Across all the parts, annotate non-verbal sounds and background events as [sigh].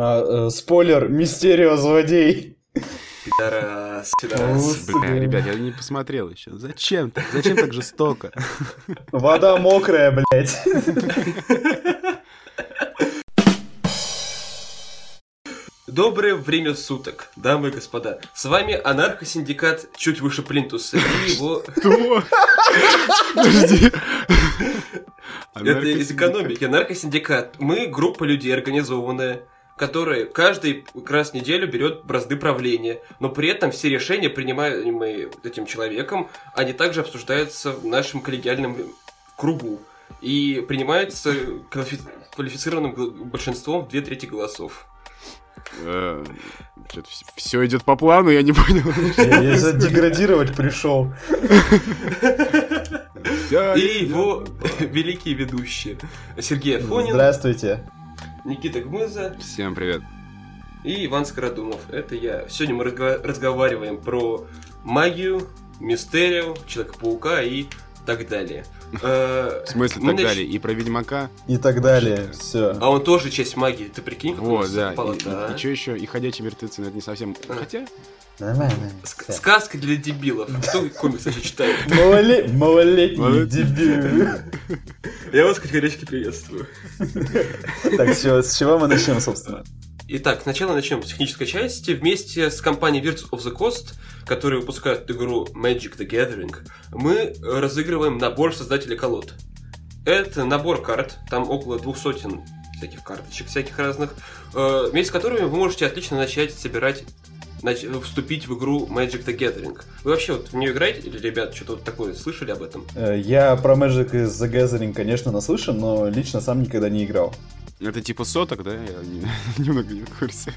А, э, спойлер, Мистерио злодей. Пидорас, пидорас. Бля, ребят, я не посмотрел еще. Зачем так? Зачем так жестоко? Вода мокрая, блядь. Доброе время суток, дамы и господа. С вами анархосиндикат чуть выше Плинтуса и его... Кто? Подожди. Это из экономики. Анархосиндикат. Мы группа людей организованная, которая каждый раз в неделю берет бразды правления, но при этом все решения, принимаемые этим человеком, они также обсуждаются в нашем коллегиальном кругу и принимаются квалифи- квалифицированным большинством в две трети голосов. Все идет по плану, я не понял. Я, задеградировать пришел. И его [laughs] великие ведущие. Сергей Афонин, Здравствуйте. Никита Гмыза Всем привет. и Иван Скородумов. Это я. Сегодня мы разго- разговариваем про магию, мистерию, Человека-паука и так далее. Э, В смысле мы так далее? И про Ведьмака? И так далее. Все. А он тоже часть магии, ты прикинь, как Вот, да. И, да. что еще? И ходячие мертвецы, но это не совсем... А. Хотя... Нормально. Ск- Сказка для дебилов. Кто комикс вообще читает? Малоле- Малолетний Малолет- дебил. Я вас категорически приветствую. Так, с чего мы начнем, собственно? Итак, сначала начнем с технической части. Вместе с компанией Virtues of the Coast, которые выпускают игру Magic the Gathering, мы разыгрываем набор создателей колод. Это набор карт, там около двух сотен всяких карточек, всяких разных, э, вместе с которыми вы можете отлично начать собирать нач- вступить в игру Magic the Gathering. Вы вообще вот в нее играете, или, ребят, что-то вот такое слышали об этом? Э, Я про Magic The Gathering, конечно, наслышан, но лично сам никогда не играл. Это типа соток, да? Я не- [laughs] немного не в курсе.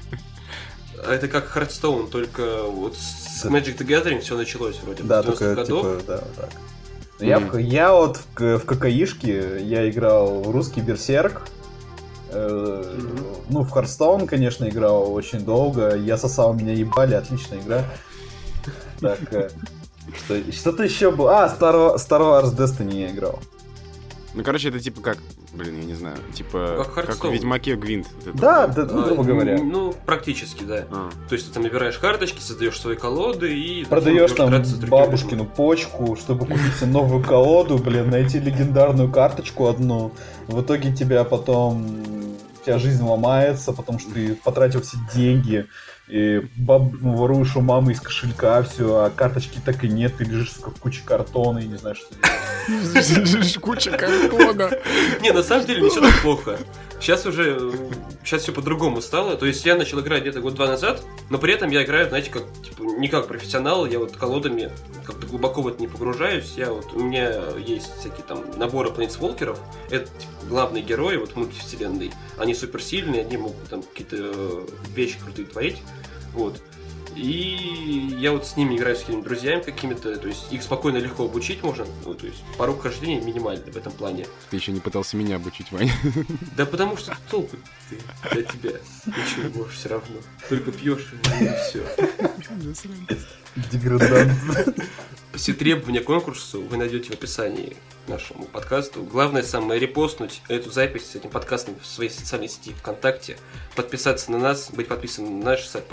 А Это как Hearthstone, только вот с. Magic the Gathering все началось вроде Да, в 90-х только годов. типа, да, вот так. Я, в- я вот в, в ККИшке, я играл в русский Берсерк, Э, Мгм. ну, в Харстоун, конечно, играл очень долго, я сосал, меня ебали, отличная игра. Так, э, что, что-то еще было, а, Star, Star Wars Destiny я играл. Ну, короче, это типа как... Блин, я не знаю. Типа... Как Как в. Ведьмаке Гвинт. Вот Да, вот. да, ну, грубо говоря. Ну, практически, да. А. То есть ты там набираешь карточки, создаешь свои колоды и... Продаешь там бабушкину почку, чтобы купить себе новую колоду, блин, найти легендарную карточку одну. В итоге тебя потом у тебя жизнь ломается, потому что ты потратил все деньги, и баб, ну, воруешь у мамы из кошелька все, а карточки так и нет, ты лежишь в куче картона и не знаешь, что делать. Куча картона. Не, на самом деле не все так плохо. Сейчас уже, сейчас все по-другому стало. То есть я начал играть где-то год-два назад, но при этом я играю, знаете, как, типа, не как профессионал, я вот колодами как-то глубоко в это не погружаюсь. Я вот, у меня есть всякие там наборы планетсволкеров, это типа, главные герои вот мультивселенной. Они суперсильные, они могут там какие-то э, вещи крутые творить. Вот. И я вот с ними играю с какими-то друзьями какими-то, то есть их спокойно легко обучить можно, ну, то есть порог хождения минимальный в этом плане. Ты еще не пытался меня обучить, Ваня. [laughs] Да потому что толку ты для тебя ничего не можешь все равно. Только пьешь и все. Деградант. Все требования конкурсу вы найдете в описании нашему подкасту. Главное самое репостнуть эту запись с этим подкастом в своей социальной сети ВКонтакте, подписаться на нас, быть подписанным на наш сайт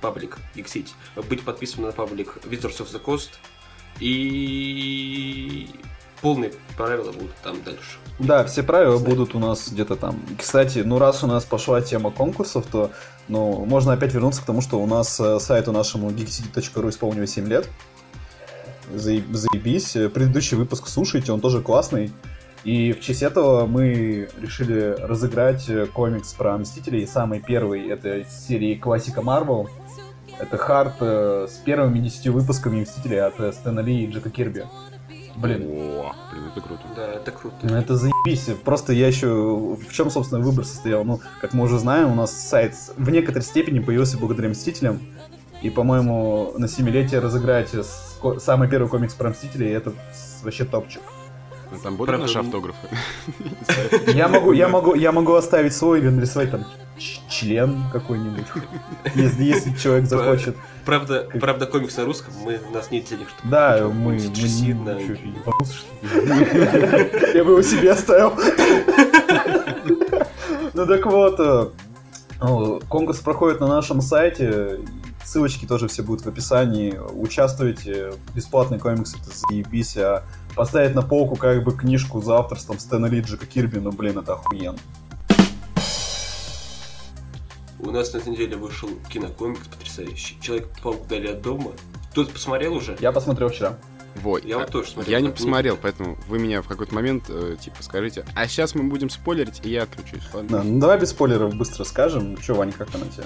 паблик Geeksite, быть подписанным на паблик Visitors of the Coast и полные правила будут там дальше. Да, все правила будут у нас где-то там. Кстати, ну раз у нас пошла тема конкурсов, то ну, можно опять вернуться к тому, что у нас э, сайту нашему geekcity.ru исполнилось 7 лет. Заеб- Заебись. Предыдущий выпуск слушайте, он тоже классный. И в честь этого мы решили разыграть э, комикс про Мстителей. Самый первый это из серии классика Марвел. Это хард э, с первыми 10 выпусками Мстителей от Стэна Ли и Джека Кирби. Блин, О, блин, это круто. Да, это круто. ну, это заебись. Просто я еще... В чем, собственно, выбор состоял? Ну, как мы уже знаем, у нас сайт в некоторой степени появился благодаря Мстителям. И, по-моему, на семилетие разыграть самый первый комикс про Мстителей, это вообще топчик. Ну, Там будут Правда, наши ну- автографы? Я могу, я могу, я могу оставить свой или нарисовать там член какой-нибудь, если, если человек захочет. Правда, правда, комикс на русском, мы, нас нет денег, чтобы... Да, Чё, мы... мы что ли? Я бы его себе оставил. Ну так вот, э, Ну, конкурс проходит на нашем сайте. Ссылочки тоже все будут в описании. Участвуйте. Бесплатный комикс это заебись. А поставить на полку как бы книжку за авторством Стэна Лиджика Кирби, ну блин, это охуенно. У нас на этой неделе вышел кинокомикс потрясающий. Человек-паук дали от дома. Кто-то посмотрел уже? Я посмотрел вчера. Вот. Я вот тоже смотрел. Я не посмотрел, поэтому вы меня в какой-то момент, э, типа, скажите, а сейчас мы будем спойлерить, и я отключусь, ладно? Да, ну давай без спойлеров быстро скажем. Че, Ваня, как там на тебя?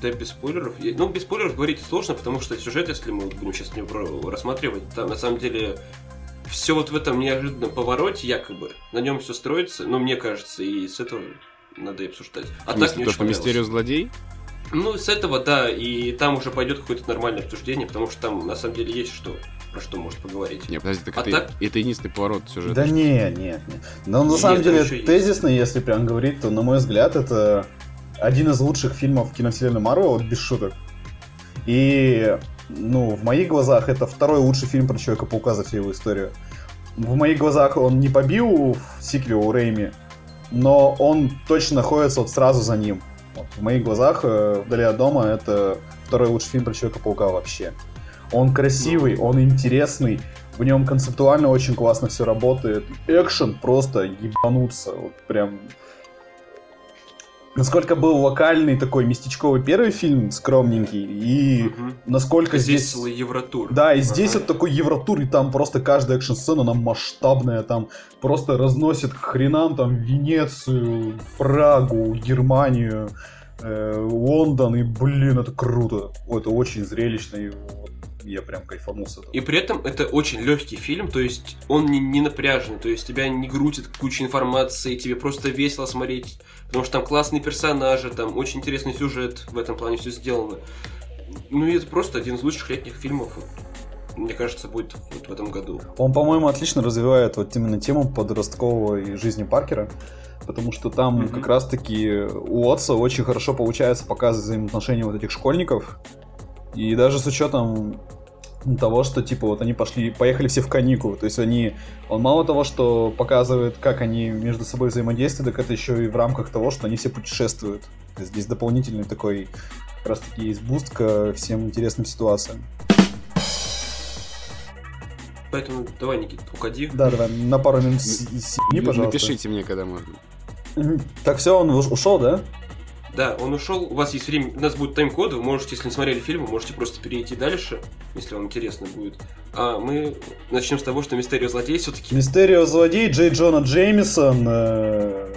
Да, без спойлеров. Я- Ну, без спойлеров говорить сложно, потому что сюжет, если мы будем сейчас не рассматривать, там на самом деле все вот в этом неожиданном повороте, якобы, на нем все строится, ну, мне кажется, и с этого надо и обсуждать. А В смысле, так мне то, что. Мистерио злодей? Ну, с этого, да, и там уже пойдет какое-то нормальное обсуждение, потому что там, на самом деле, есть что, про что может поговорить. Не, подожди, так А это, так? это единственный поворот сюжета. Да не, нет, нет. Но на Нет, самом там деле, еще есть. тезисно, если прям говорить, то, на мой взгляд, это один из лучших фильмов киновселенной Марвел, вот без шуток. И, ну, в моих глазах это второй лучший фильм про Человека-паука за всю его историю. В моих глазах он не побил в сиквеле у Рэйми, но он точно находится вот сразу за ним. Вот, в моих глазах э, «Вдали от дома» — это второй лучший фильм про Человека-паука вообще. Он красивый, он интересный, в нем концептуально очень классно все работает. Экшен просто ебануться. Вот прям... Насколько был локальный такой местечковый первый фильм, скромненький, и Мгм. насколько Здесь здесь... Евротур. Да, и здесь Ага. вот такой евротур, и там просто каждая экшн-сцена, она масштабная, там просто разносит к хренам там Венецию, Прагу, Германию, э, Лондон, и, блин, это круто. Это очень зрелищно, и вот я прям кайфанул с этого. И при этом это очень легкий фильм, то есть он не, не напряженный, то есть тебя не грузит куча информации, тебе просто весело смотреть, потому что там классные персонажи, там очень интересный сюжет, в этом плане все сделано. Ну и это просто один из лучших летних фильмов, мне кажется, будет вот в этом году. Он, по-моему, отлично развивает вот именно тему подростковой жизни Паркера, потому что там Мгм. как раз-таки у Уоттса очень хорошо получается показывать взаимоотношения вот этих школьников, и даже с учетом того, что типа вот они пошли, поехали все в каникулы, то есть они, он мало того, что показывает, как они между собой взаимодействуют, так это еще и в рамках того, что они все путешествуют. То есть здесь дополнительный такой как раз таки есть буст ко всем интересным ситуациям. Поэтому давай, Никит, уходи. Да, давай, на пару минут с- семи, Н- пожалуйста. Напишите мне, когда можно. Так все, он уш- ушел, да? Да, он ушел, у вас есть время, у нас будет тайм-код, вы можете, если не смотрели фильм, вы можете просто перейти дальше, если вам интересно будет. А мы начнем с того, что Мистерио злодей все-таки Мистерио злодей, Джей Джона Джеймисон. э,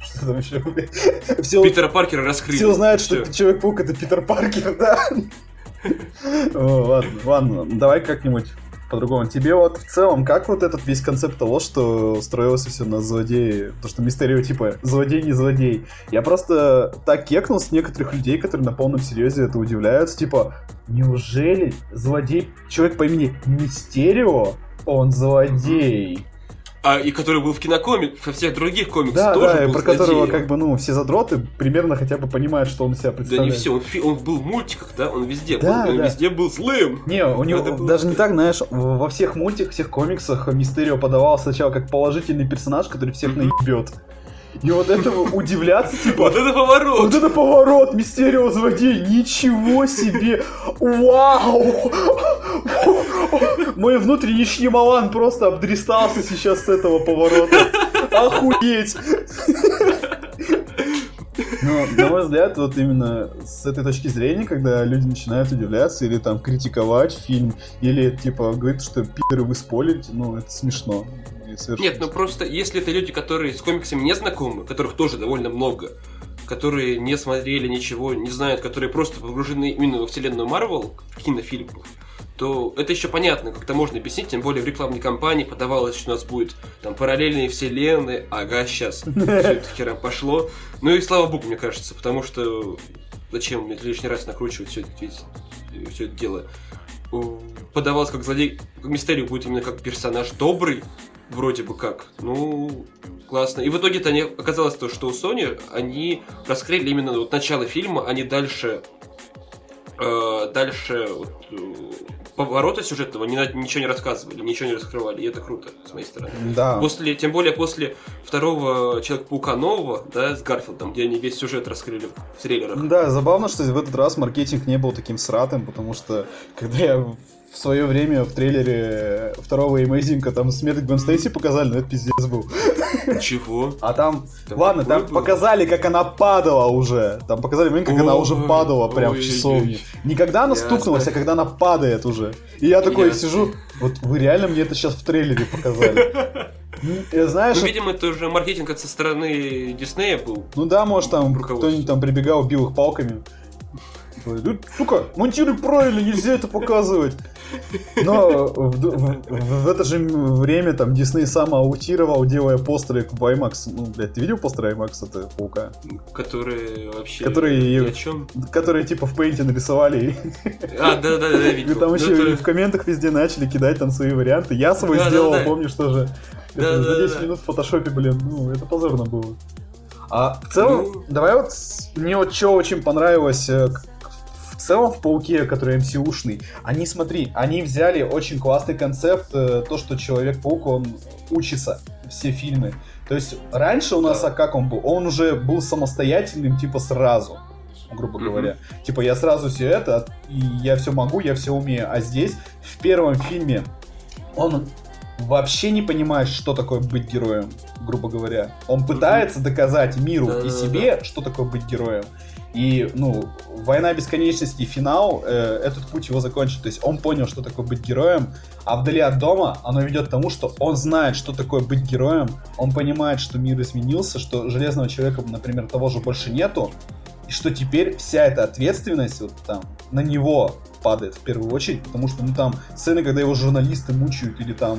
Что там еще? [laughs] Все, Питера Паркера раскрыли. все знают, что Человек-паук это Питер Паркер, [laughs] да? Ладно, ладно, давай как-нибудь по-другому. Тебе вот в целом, как вот этот весь концепт того, что строился все на злодее, то, что Мистерио типа злодей не злодей. Я просто так кекнул с некоторых людей, которые на полном серьезе это удивляются, типа, неужели злодей, человек по имени Мистерио, он злодей? А, и который был в кинокомик, во всех других комиксах Да, тоже да, был про которого злодеем. как бы, ну, все задроты примерно хотя бы понимают, что он себя Да представляет. не все, он, он был в мультиках, да, он везде Да, был, он да. везде был злым. Не, у него было даже не так, знаешь, во всех мультиках, всех комиксах Мистерио подавал сначала как положительный персонаж, который всех наебет. И вот этого удивляться, типа, Вот это поворот! вот это поворот, Мистерио злодей, ничего себе, вау! Мой внутренний шьямалан просто обдристался сейчас с этого поворота. Охуеть! Но, на мой взгляд, вот именно с этой точки зрения, когда люди начинают удивляться или там критиковать фильм, или типа говорить, что пидоры вы спойлерите, ну, это смешно. И совершенно Нет, ну просто если это люди, которые с комиксами не знакомы, которых тоже довольно много, которые не смотрели ничего, не знают, которые просто погружены именно во вселенную Марвел, кинофильмов, то это еще понятно, как-то можно объяснить, тем более в рекламной кампании подавалось, что у нас будет там параллельные вселенные, ага, сейчас [laughs] все это херам пошло. Ну и слава богу, мне кажется, потому что зачем мне лишний раз накручивать все, все это дело. У- Подавалось как злодей, как Мистерио будет именно как персонаж добрый, вроде бы как. Ну, классно. И в итоге-то они, оказалось то, что у Sony они раскрыли именно вот начало фильма, они дальше э, дальше вот, э, поворота сюжетного ни, ничего не рассказывали, ничего не раскрывали, и это круто, с моей стороны. Да. После, тем более после второго Человека-паука нового, да, с Гарфилдом, где они весь сюжет раскрыли в трейлерах. Да, забавно, что в этот раз маркетинг не был таким сратым, потому что когда я в свое время в трейлере второго Эмейзинга там смерть Гвен Стейси показали, но это пиздец был. Чего? А там, там ладно, там было? показали, как она падала уже. Там показали момент, как ой, она уже падала ой, прям ой, в часовне. Не когда она стукнулась, а когда она падает уже. И я такой я... сижу, вот вы реально мне это сейчас в трейлере показали. Я, знаешь, ну, видимо, это уже маркетинг со стороны Диснея был. Ну да, может, там кто-нибудь там прибегал, бил их палками. Ну, сука, монтируй правильно, нельзя это показывать. Но в, в, в это же время там Дисней сам аутировал, делая постеры к IMAX. Ну, блядь, ты видел постеры IMAX это Паука? Которые вообще... Которые, о чем? Которые типа в пейнте нарисовали. А, да-да-да, видел. И там еще это... в комментах везде начали кидать там свои варианты. Я свой да, сделал, да, да. помнишь тоже. Да, за 10 минут в фотошопе, блин, ну, это позорно было. А в целом, ну... давай вот, мне вот что очень понравилось э, целом в Пауке, который MCU-шный, они, смотри, они взяли очень классный концепт, э, то, что Человек-паук, он учится, все фильмы. То есть раньше у нас, да. а как он был? Он уже был самостоятельным, типа, сразу грубо mm-hmm. говоря. Типа, я сразу все это, и я все могу, я все умею. А здесь, в первом фильме, он вообще не понимает, что такое быть героем, грубо говоря. Он пытается доказать миру и себе, что такое быть героем. И, ну, «Война бесконечности» и финал, э, этот путь его закончит. То есть он понял, что такое быть героем, а «Вдали от дома» оно ведет к тому, что он знает, что такое быть героем, он понимает, что мир изменился, что Железного Человека, например, того же больше нету, и что теперь вся эта ответственность вот там на него падает в первую очередь, потому что, ну, там, сцены, когда его журналисты мучают, или там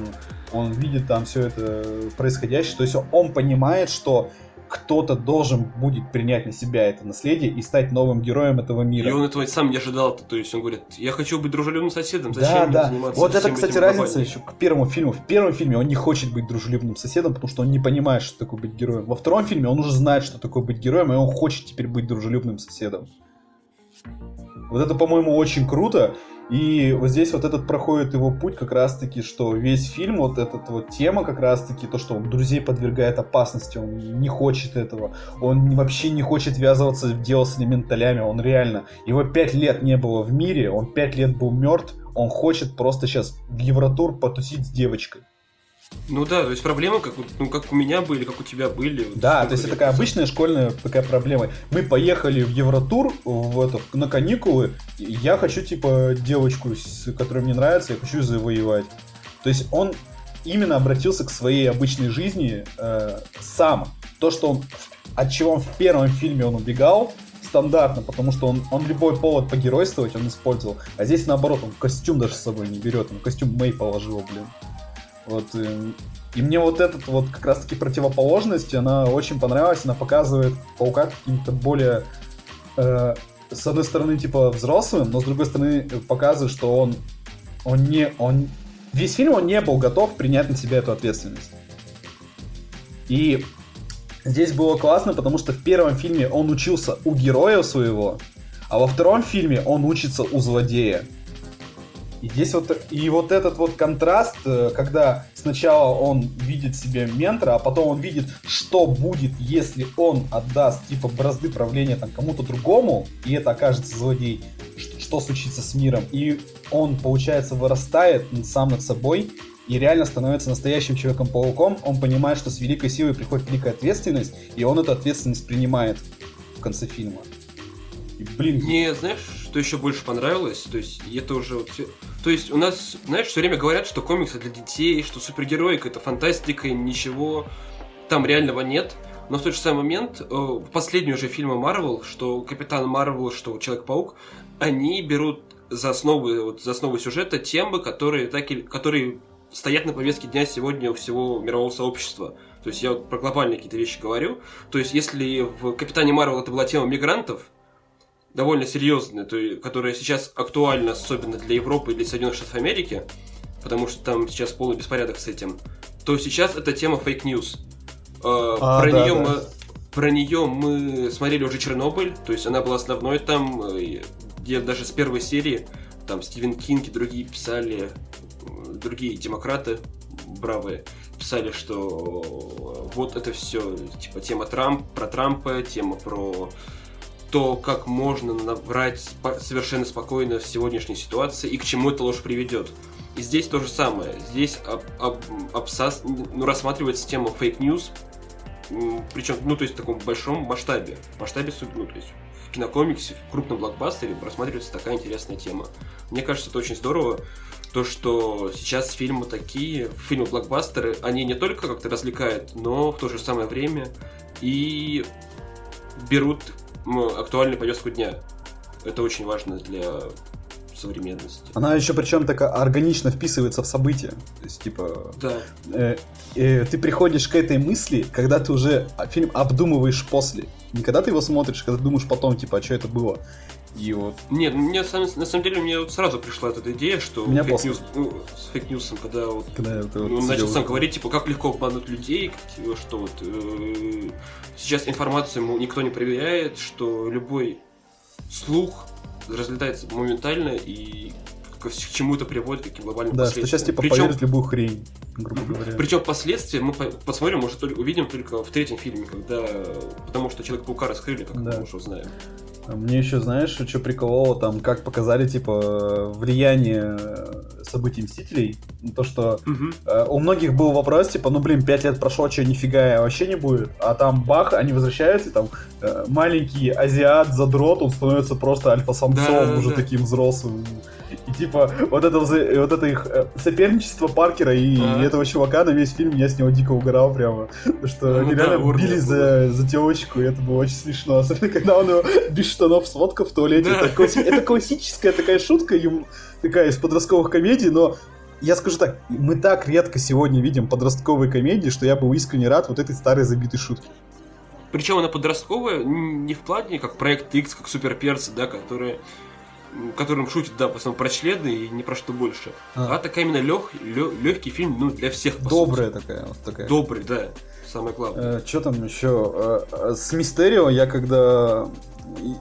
он видит там все это происходящее, то есть он понимает, что кто-то должен будет принять на себя это наследие и стать новым героем этого мира. И он этого сам не ожидал, то есть он говорит, я хочу быть дружелюбным соседом, зачем да, да. Вот это, кстати, разница еще к первому фильму. В первом фильме он не хочет быть дружелюбным соседом, потому что он не понимает, что такое быть героем. Во втором фильме он уже знает, что такое быть героем, и он хочет теперь быть дружелюбным соседом. Вот это, по-моему, очень круто. И вот здесь вот этот проходит его путь как раз-таки, что весь фильм, вот эта вот тема как раз-таки, то, что он друзей подвергает опасности, он не хочет этого, он вообще не хочет ввязываться в дело с элементалями, он реально, его пять лет не было в мире, он пять лет был мертв, он хочет просто сейчас в Евротур потусить с девочкой. Ну да, то есть проблемы, как, ну, как у меня были, как у тебя были. Да, то есть это такая обычная школьная такая проблема. Мы поехали в Евротур в это, на каникулы, я хочу, типа, девочку, которая мне нравится, я хочу завоевать. То есть он именно обратился к своей обычной жизни э, сам. То, что он, от чего он в первом фильме он убегал, стандартно, потому что он, он любой повод погеройствовать он использовал. А здесь наоборот, он костюм даже с собой не берет, он костюм Мэй положил, блин. Вот, и, и мне вот этот вот как раз-таки противоположность, она очень понравилась, она показывает Паука каким-то более, э, с одной стороны, типа взрослым, но с другой стороны показывает, что он, он не, он, весь фильм он не был готов принять на себя эту ответственность. И здесь было классно, потому что в первом фильме он учился у героя своего, а во втором фильме он учится у злодея. И здесь вот, и вот этот вот контраст, э, когда сначала он видит себе ментора, а потом он видит, что будет, если он отдаст типа бразды правления там кому-то другому, и это окажется злодей, что, что случится с миром. И он, получается, вырастает сам над собой и реально становится настоящим Человеком-пауком. Он понимает, что с великой силой приходит великая ответственность, и он эту ответственность принимает в конце фильма. И, блин... Мне, знаешь, что еще больше понравилось? То есть, это уже вот то есть у нас, знаешь, все время говорят, что комиксы для детей, что супергероика это фантастика, ничего там реального нет. Но в тот же самый момент, э, в последние уже фильмы Марвел, что Капитан Марвел, что Человек-паук, они берут за основу, вот, за основу сюжета темы, которые, так, которые стоят на повестке дня сегодня у всего мирового сообщества. То есть я вот про глобальные какие-то вещи говорю. То есть если в Капитане Марвел это была тема мигрантов, довольно серьезная, то, которая сейчас актуальна, особенно для Европы и для Соединенных Штатов Америки, потому что там сейчас полный беспорядок с этим, то сейчас это тема fake news. Э, а, про, да, нее да. Мы, про нее мы смотрели уже Чернобыль, то есть она была основной там, э, где даже с первой серии там Стивен Кинг и другие писали, э, другие демократы бравые, писали, что вот это все, типа, тема Трамп, про Трампа, тема про то, как можно набрать совершенно спокойно в сегодняшней ситуации и к чему эта ложь приведет. И здесь то же самое. Здесь об, об, обсас, ну, рассматривается тема fake news, причем, ну, то есть в таком большом масштабе. Масштабе, ну, то есть в кинокомиксе, в крупном блокбастере рассматривается такая интересная тема. Мне кажется, это очень здорово, то, что сейчас фильмы такие, фильмы-блокбастеры, они не только как-то развлекают, но в то же самое время и берут актуальную повестку дня. Это очень важно для современности. Она еще причем так органично вписывается в события. То есть, типа, да. э, э, ты приходишь к этой мысли, когда ты уже фильм обдумываешь после. Не когда ты его смотришь, когда ты думаешь потом, типа, а что это было. И вот... Нет, мне на самом деле мне вот сразу пришла эта идея, что меня fake news, ну, с fake news ом, когда вот когда это вот он начал сам говорить, типа, как легко обмануть людей, как, что вот э, сейчас информацию ему никто не проверяет, что любой слух разлетается моментально и к чему это приводит, каким глобальным да, последствиям. что сейчас типа Причем... поверят любую хрень, грубо говоря. Причем последствия мы посмотрим, может, увидим только в третьем фильме, когда... Потому что Человек-паука раскрыли, как да. мы уже узнаем. Мне еще, знаешь, что прикололо, там, как показали, типа, влияние событий Мстителей. То, что угу. э, у многих был вопрос, типа, ну, блин, пять лет прошло, что нифига вообще не будет. А там бах, они возвращаются, и там э, маленький азиат, задрот, он становится просто альфа-самцом, да, уже да. таким взрослым. И типа, вот это, вот это их э, соперничество Паркера и, а. этого чувака на весь фильм, я с него дико угорал прямо. Потому что ну, они да, реально бились за, за девочку, и это было очень смешно. Особенно, когда он его без штанов сводка в туалете. Да. Это, класси... это классическая такая шутка, им такая из подростковых комедий, но я скажу так, мы так редко сегодня видим подростковые комедии, что я был искренне рад вот этой старой забитой шутке. Причем она подростковая не в плане как проект X, как суперперцы, да, которые которым шутит, да, в основном про члены и не про что больше. А, а такая именно лег, лег, легкий фильм, ну, для всех, Добрая сути. такая, вот такая. Добрый, да, самое главное. Э, что там еще? Э, э, с Мистерио я когда...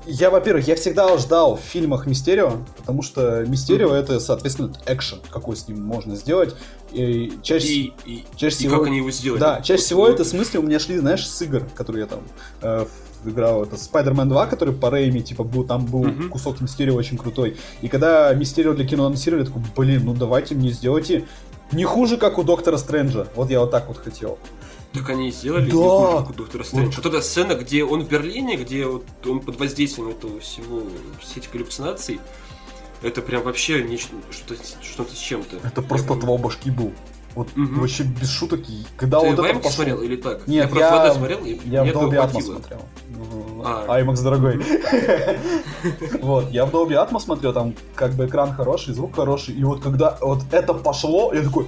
Я, во-первых, я всегда ждал в фильмах Мистерио, потому что Мистерио mm-hmm. это, соответственно, экшен, какой с ним можно сделать. И чаще, и, и, чаще и всего, как они его сделали. Да, чаще всего это смысле у меня шли, знаешь, с игр, которые я там э, играл это Spider-Man 2, который по Рэйми, типа, был, там был mm-hmm. кусок Мистерио очень крутой. И когда Мистерио для кино анонсировали, я такой, блин, ну давайте мне сделайте не хуже, как у Доктора Стрэнджа. Вот я вот так вот хотел. Так они и сделали да. не хуже, как у Доктора Стрэнджа. Вот. вот эта сцена, где он в Берлине, где вот он под воздействием этого всего, всех этих галлюцинаций, это прям вообще нечто, что-то, что-то с чем-то. Это просто от его башки был. Вот угу. вообще без шуток. Когда Ты вот это пошел... смотрел или так? Нет, я, я просто смотрел, и я в Dolby Atmos смотрел. А. IMAX дорогой. [laughs] Вот, я в Dolby Atmos смотрел, там как бы экран хороший, звук хороший, и вот когда вот это пошло, я такой,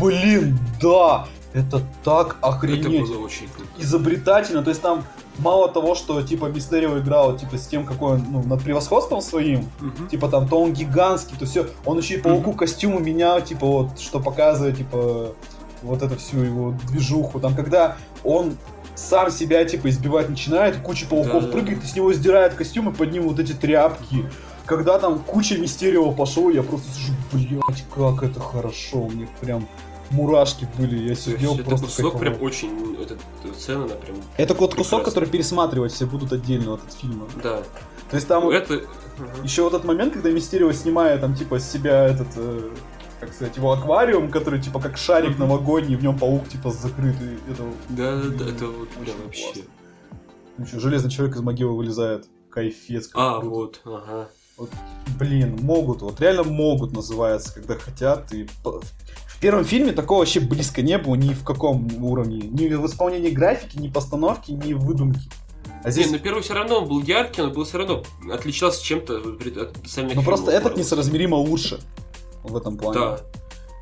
блин, да, это так охренеть. Это было очень круто. Изобретательно, то есть там мало того, что типа Мистерио играл типа с тем, какой он ну, над превосходством своим, uh-huh. типа там, то он гигантский, то все, он еще и пауку uh-huh. костюмы менял, типа вот, что показывает, типа вот эту всю его движуху. Там, когда он сам себя типа избивать начинает, куча пауков да, прыгает, и с него сдирает костюм и под ним вот эти тряпки. Когда там куча Мистерио пошел, я просто сижу, блять, как это хорошо, мне прям мурашки были, я сидел это просто кусок кайфовал. прям очень, эта сцена, она прям Это вот кусок, который пересматривать все будут отдельно, вот этот фильм. Да. То есть там это... еще вот этот момент, когда Мистерио снимает там типа с себя этот, э, как сказать, его аквариум, который типа как шарик новогодний, в нем паук типа закрытый. Это, да, да, да, это вот прям вообще. Ну, что, железный человек из могилы вылезает. Кайфец. А, вот, ага. Вот, блин, могут, вот реально могут называется, когда хотят. И в первом фильме такого вообще близко не было ни в каком уровне. Ни в исполнении графики, ни постановки, ни в выдумке. А здесь... Не, ну первый все равно он был яркий, но был все равно отличался чем-то от остальных Ну просто этот несоразмеримо лучше в этом плане. Да.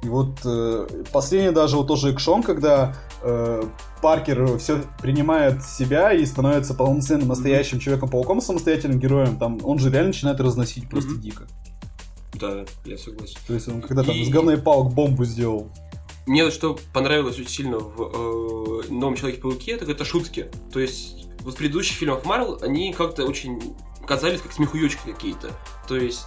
И вот э, последний даже вот тоже экшон, когда э, Паркер все принимает себя и становится полноценным настоящим mm-hmm. человеком-пауком, самостоятельным героем, там он же реально начинает разносить просто mm-hmm. дико. Да, я согласен. То есть он когда там и... из говной палок бомбу сделал. Мне что понравилось очень сильно в э, Новом Человеке-пауке, так это шутки. То есть вот в предыдущих фильмах Марвел они как-то очень казались как смехуёчки какие-то. То есть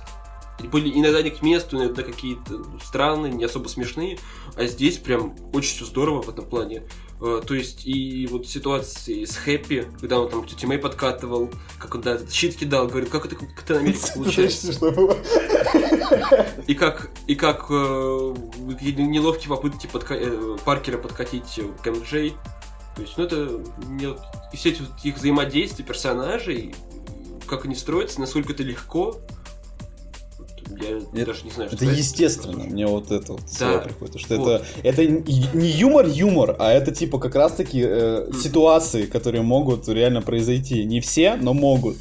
были иногда не к месту, иногда какие-то странные, не особо смешные, а здесь прям очень все здорово в этом плане. Э, то есть и вот ситуации с Хэппи, когда он там тетя Мэй подкатывал, как он да, щит кидал, говорит, как это как-то на Америке [laughs] получается. И как, и как э, неловкие попытки подка... э, Паркера подкатить к МДЖ. То есть, ну это мне вот, и все эти их взаимодействия персонажей, как они строятся, насколько это легко, я это, даже не знаю, что это естественно. Мне вот это вот да. приходит, что вот. это это не юмор юмор, а это типа как раз таки э, ситуации, которые могут реально произойти. Не все, но могут.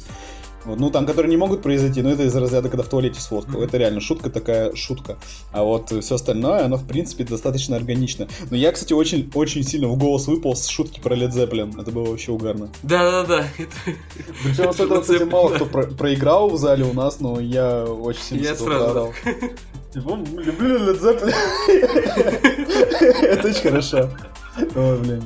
Ну, там, которые не могут произойти, но это из разряда, когда в туалете сфоткал. Mm-hmm. Это реально шутка такая шутка. А вот все остальное, оно, в принципе, достаточно органично. Но я, кстати, очень, очень сильно в голос выпал с шутки про Led Zeppelin. Это было вообще угарно. Да-да-да. Причем с этого, кстати, мало кто проиграл в зале у нас, но я очень сильно Я сразу. [laughs] Типа, люблю Led Zeppelin. [laughs] Это очень хорошо. Ой, блин.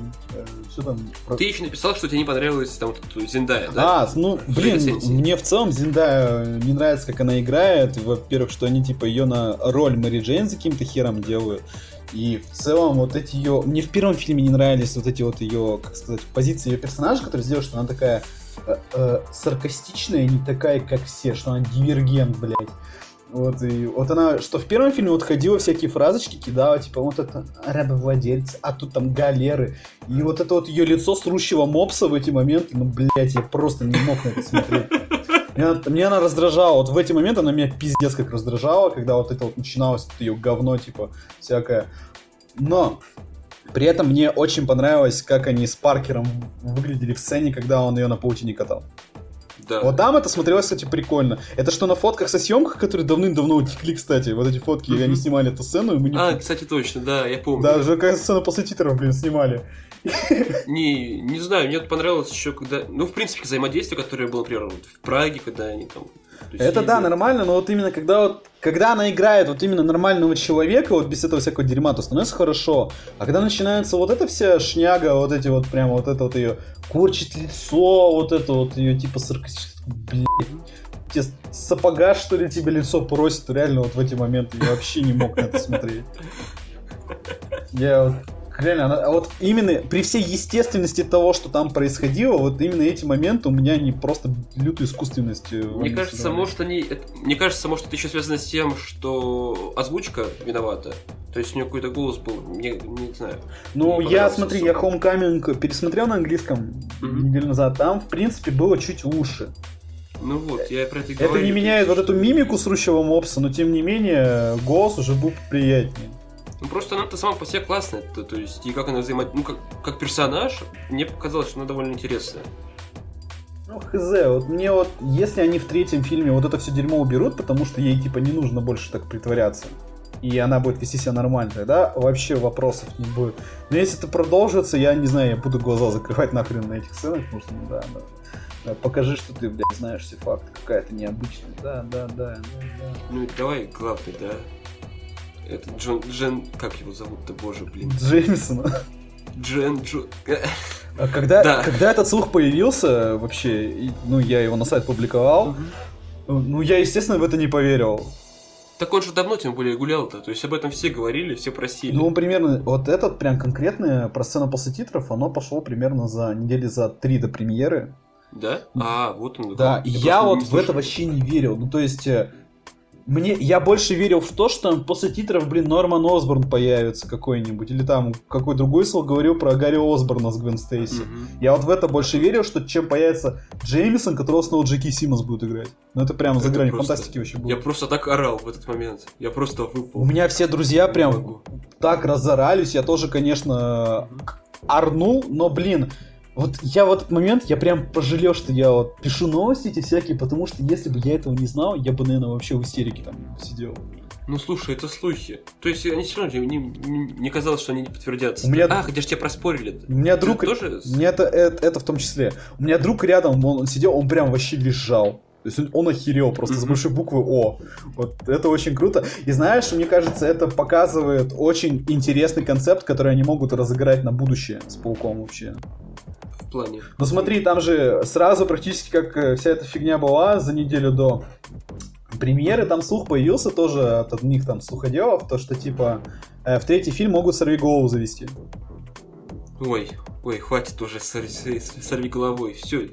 Что там? Ты еще написал, что тебе не понравилась там вот, Зиндая, да? А, ну, блин, мне в целом Зиндая не нравится, как она играет. Во-первых, что они типа ее на роль Мэри Джейн за каким-то хером делают. И в целом вот эти ее... Мне в первом фильме не нравились вот эти вот ее, как сказать, позиции ее персонажа, который сделал, что она такая э, э, саркастичная, не такая, как все, что она дивергент, блядь. Вот, и вот она, что в первом фильме вот ходила всякие фразочки, кидала, типа, вот это рабовладелец, а тут там галеры. И вот это вот ее лицо струщего мопса в эти моменты, ну, блядь, я просто не мог на это смотреть. Меня, меня она раздражала. Вот в эти моменты она меня пиздец как раздражала, когда вот это вот начиналось, это ее говно, типа, всякое. Но при этом мне очень понравилось, как они с Паркером выглядели в сцене, когда он ее на паутине катал. Да. Вот там это смотрелось, кстати, прикольно. Это что на фотках со съемках, которые давным-давно утекли, кстати. Вот эти фотки, mm-hmm. они снимали эту сцену, и мы не... А, кстати, точно, да, я помню. Да, уже какая сцена после титров, блин, снимали. Не, не знаю, мне понравилось еще, когда... Ну, в принципе, взаимодействие, которое было, например, в Праге, когда они там это да, нормально, но вот именно когда вот когда она играет вот именно нормального человека, вот без этого всякого дерьма, то становится хорошо. А когда начинается вот эта вся шняга, вот эти вот прямо вот это вот ее корчит лицо, вот это вот ее типа саркастическое, блядь, тебе сапога, что ли, тебе лицо просит, реально вот в эти моменты я вообще не мог на это смотреть. Я вот Реально, она, а вот именно при всей естественности того, что там происходило, вот именно эти моменты у меня не просто лютая искусственность. Э, мне кажется, может они, это, мне кажется, может это еще связано с тем, что озвучка виновата. То есть у нее какой-то голос был, не, не знаю. Ну, я, смотри, особо. я Homecoming пересмотрел на английском mm-hmm. неделю назад, там, в принципе, было чуть лучше. Ну вот, я про это говорю. Это не меняет вот эту мимику срущего мопса, но тем не менее, голос уже был приятнее. Ну просто она-то сама по себе классная, то, то есть, и как она взаимодействует, ну как, как персонаж, мне показалось, что она довольно интересная. Ну, хз, вот мне вот, если они в третьем фильме вот это все дерьмо уберут, потому что ей, типа, не нужно больше так притворяться, и она будет вести себя нормально, тогда вообще вопросов не будет. Но если это продолжится, я не знаю, я буду глаза закрывать нахрен на этих сценах, потому что, ну да, да. да покажи, что ты, блядь, знаешь все факты, какая-то необычная. Да, да, да, да, да. Ну, давай главный, да. Это Джон, Джен, как его зовут-то, боже, блин. Джеймсон. Джен, Джо... А когда, да. когда этот слух появился, вообще, и, ну, я его на сайт публиковал, угу. ну, я, естественно, в это не поверил. Так он же давно, тем более, гулял-то. То есть об этом все говорили, все просили. Ну, примерно, вот этот прям конкретный про сцену после титров, оно пошло примерно за недели за три до премьеры. Да? А, вот он. Да, я, я вот в это вообще не верил. Ну, то есть, э, мне, я больше верил в то, что после титров, блин, Норман Осборн появится какой-нибудь, или там какой другой слог говорил про Гарри Осборна с Гвен Стейси. Mm-hmm. Я вот в это больше верил, что чем появится Джеймисон, которого снова Джеки Симмонс будет играть. Ну это прямо это за гранью просто... фантастики вообще было. Я просто так орал в этот момент. Я просто выпал. У меня все друзья прям так разорались. Я тоже, конечно, орнул, но, блин, вот я в этот момент, я прям пожалел, что я вот пишу новости эти всякие, потому что если бы я этого не знал, я бы, наверное, вообще в истерике там сидел. Ну слушай, это слухи. То есть они все равно не, не, не казалось, что они не подтвердятся. У меня... А, хотя же тебя проспорили. У меня друг. Ты тоже... Мне это, это, это в том числе. У меня друг рядом, он, он сидел, он прям вообще визжал. То есть он, охерел просто mm-hmm. с большой буквы О. Вот это очень круто. И знаешь, мне кажется, это показывает очень интересный концепт, который они могут разыграть на будущее с пауком вообще плане. Ну смотри, там же сразу практически как э, вся эта фигня была за неделю до премьеры там слух появился тоже от одних там слуходелов, то что типа э, в третий фильм могут сорви голову завести. Ой, ой, хватит уже сорви, сорви головой, все.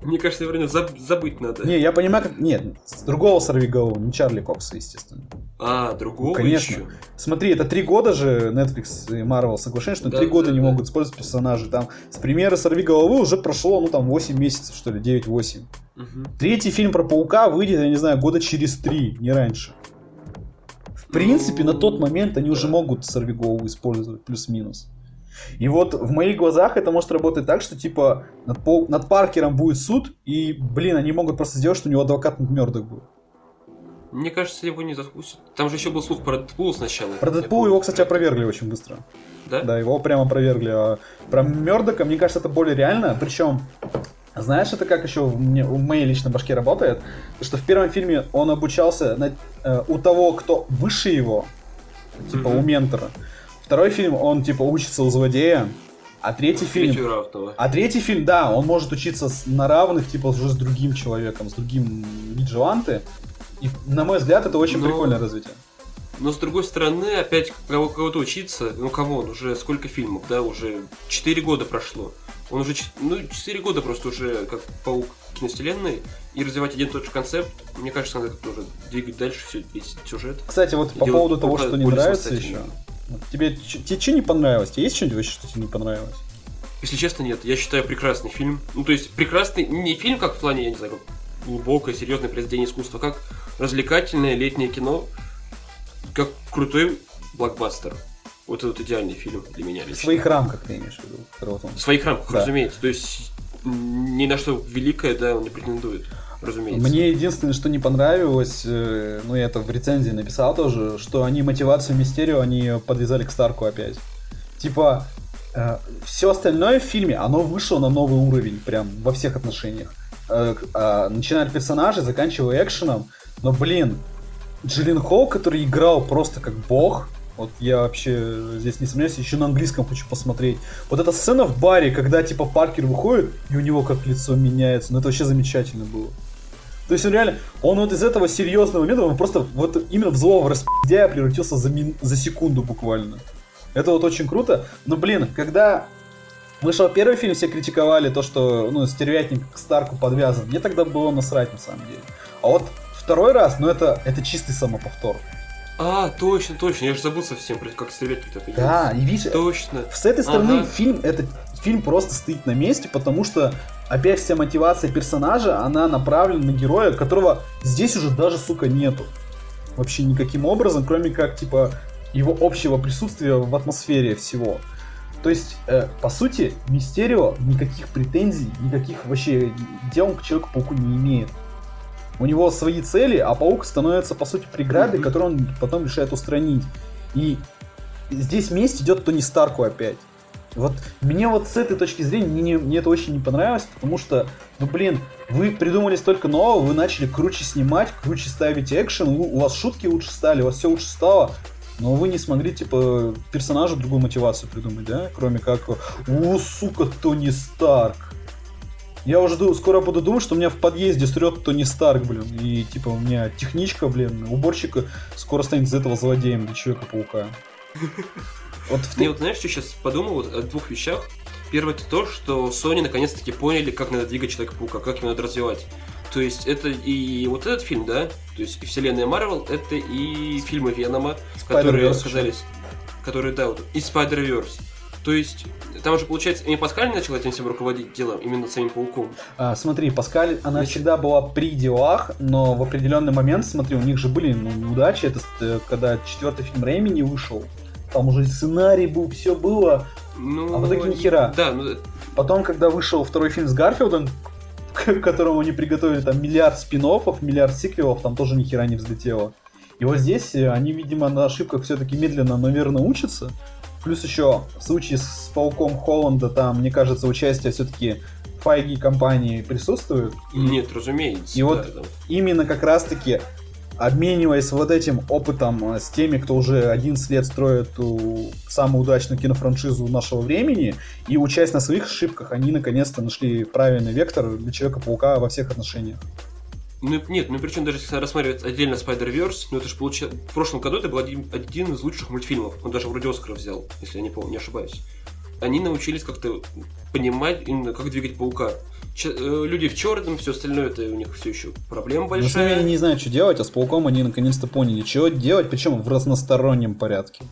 Мне кажется, наверное, заб, забыть надо. Не, я понимаю, как... Нет, другого сорви голову, не Чарли Кокса, естественно. А, другого Ну, конечно. еще? Смотри, это три года же Netflix и Marvel соглашение, что Да, три года да, не да. могут использовать персонажей. Там с премьеры «Сорви головы» уже прошло, ну там 8 месяцев, что ли, 9-8. Мгм. Третий фильм про Паука выйдет, я не знаю, года через три, не раньше. В принципе, на тот момент они уже могут «Сорви голову» использовать, плюс-минус. И вот в моих глазах это может работать так, что типа над, Пау- над Паркером будет суд, и, блин, они могут просто сделать, что у него адвокат над Мёрдок будет. Мне кажется, его не запустят. Там же еще был слух про Дэдпула сначала. Про помню. его, кстати, опровергли очень быстро. Да? Да, его прямо опровергли. А про Мёрдока, мне кажется, это более реально. Причем, знаешь, это как еще в, мне- в моей личной башке работает? Что в первом фильме он обучался на- э, у того, кто выше его, типа Мгм. у ментора. Второй фильм, он типа учится у злодея. А третий фильм... А третий фильм, да, он может учиться с- на равных, типа, уже с другим человеком, с другим виджеланте. И, на мой взгляд, это очень Но- прикольное развитие. Но с другой стороны, опять кого- кого-то учиться, ну кого он, уже сколько фильмов, да, уже 4 года прошло. Он уже, ну, 4 года просто уже как паук киновселенной, и развивать один и тот же концепт, мне кажется, надо как-то уже двигать дальше все, весь сюжет. Кстати, вот по поводу того, что не нравится еще. Тебе, тебе что не понравилось? Тебе есть что-нибудь что тебе не понравилось? Если честно, нет, я считаю прекрасный фильм. Ну, то есть, прекрасный, не фильм как в плане, я не знаю, как глубокое, серьезное произведение искусства, как развлекательное летнее кино, как крутой блокбастер. Вот этот идеальный фильм для меня В лично. своих рамках ты имеешь в виду? В своих рамках, Да. разумеется. То есть ни на что великое, да, он не претендует, разумеется. Мне единственное, что не понравилось, э, ну я это в рецензии написал тоже, что они мотивацию Мистерио они подвязали к Старку опять. Типа, все остальное в фильме, оно вышло на новый уровень, прям во всех отношениях. Э, к- а, начиная от персонажей, заканчивая экшеном. Но, блин, Джиллин Холл, который играл просто как бог, вот я вообще здесь не сомневаюсь, еще на английском хочу посмотреть. Вот эта сцена в баре, когда типа Паркер выходит, и у него как лицо меняется, ну это вообще замечательно было. То есть он реально, он вот из этого серьезного момента, он просто вот именно в злого распиздяя превратился за, мин- за секунду буквально. Это вот очень круто. Но, блин, когда вышел первый фильм, все критиковали то, что, ну, стервятник к Старку подвязан. Мне тогда было насрать, на самом деле. А вот второй раз, ну, это, это чистый самоповтор. А, точно, точно, я же забыл совсем, про- как стрелять это Да, и видишь, Точно. с этой стороны Ага. фильм, этот фильм просто стоит на месте, потому что опять вся мотивация персонажа, она направлена на героя, которого здесь уже даже, сука, нету. Вообще никаким образом, кроме как, типа, его общего присутствия в атмосфере всего. То есть, э, по сути, Мистерио никаких претензий, никаких вообще дел к Человеку-пауку не имеет. У него свои цели, а паук становится, по сути, преградой, Мгм. которую он потом решает устранить. И здесь месть идет Тони Старку опять. Вот мне вот с этой точки зрения мне, не- мне это очень не понравилось, потому что, ну блин, вы придумали столько нового, вы начали круче снимать, круче ставить экшен, у, вас шутки лучше стали, у вас все лучше стало, но вы не смогли, типа, персонажу другую мотивацию придумать, да? Кроме как, о, сука, Тони Старк. Я уже скоро буду думать, что у меня в подъезде срет Тони Старк, блин. И типа у меня техничка, блин, уборщика скоро станет из этого злодеем для Человека-паука. Вот в Мне вот знаешь, что сейчас подумал вот о двух вещах. Первое это то, что Sony наконец-таки поняли, как надо двигать Человека-паука, как его надо развивать. То есть это и вот этот фильм, да, то есть и вселенная Марвел, это и фильмы Венома, которые оказались, которые, да, вот, и Spider-Verse. То есть там же, получается, Эми Паскаль начал этим всем руководить делом, именно самим пауком. А, смотри, Паскаль, она Значит- всегда была при делах, но в определенный момент, смотри, у них же были ну, неудачи. Это э, когда четвертый фильм Рэйми не вышел. Там уже сценарий был, все было. Ну, А в итоге ни хера. Да, ну, Потом, когда вышел второй фильм с Гарфилдом, [laughs] к которому они приготовили там миллиард спин миллиард сиквелов, там тоже ни хера не взлетело. И вот здесь э, они, видимо, на ошибках все-таки медленно, но верно учатся. Плюс еще в случае с Пауком Холланда, там, мне кажется, участие все-таки Файги компании присутствует. И нет, разумеется. И вот да, да. именно как раз-таки обмениваясь вот этим опытом э, с теми, кто уже 11 лет строит самую удачную кинофраншизу нашего времени, и учась на своих ошибках, они наконец-то нашли правильный вектор для Человека-паука во всех отношениях. Ну, нет, ну причем даже если рассматривать отдельно Spider-Verse, ну это же получается... В прошлом году это был один, один из лучших мультфильмов. Он даже вроде Оскара взял, если я не помню, не ошибаюсь. Они научились как-то понимать именно, как двигать паука. Ч- э, люди в черном, все остальное, это у них все еще проблема Ну, большая. они не знают, что делать, а с пауком они наконец-то поняли, что делать, причем в разностороннем порядке.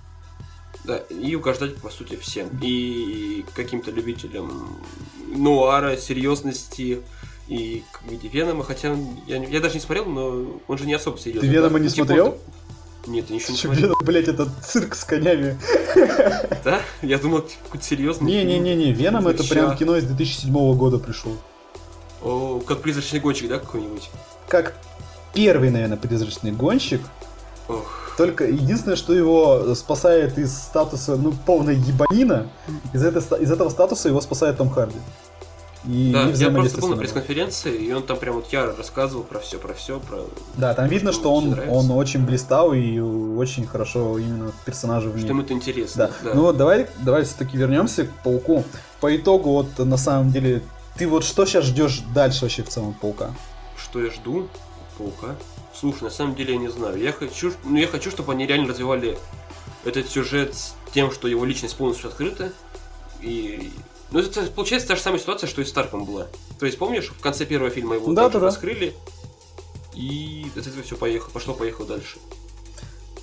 Да, и угождать, по сути, всем. И каким-то любителям нуара, серьезности и комедии Венома, хотя я, я даже не смотрел, но он же не особо серьезный. Ты Венома да? не Ну, типа смотрел? Нет, я ничего не смотрел. Веном, блядь, это цирк с конями. Да? Я думал, типа, какой-то серьезный. Не-не-не, Веном это прям кино из 2007 года пришел. О, как призрачный гонщик, да, какой-нибудь? Как первый, наверное, призрачный гонщик. Ох. Только единственное, что его спасает из статуса, ну, полной ебанина, из, этой из этого статуса его спасает Том Харди. И Да, я просто был на пресс-конференции, и он там прям вот яро рассказывал про все, про все, про... Да, там видно, что он, он очень блистал и очень хорошо именно персонажа в Что ему это интересно. Да. Ну вот давай, давай все-таки вернемся к пауку. По итогу, вот на самом деле, ты вот что сейчас ждешь дальше вообще в целом паука? Что я жду Паука? Слушай, на самом деле я не знаю. Я хочу, ну, я хочу, чтобы они реально развивали этот сюжет с тем, что его личность полностью открыта. И... Ну, это получается та же самая ситуация, что и с Старком была. То есть, помнишь, в конце первого фильма его да, да. раскрыли, и от этого все поехало, пошло-поехало дальше.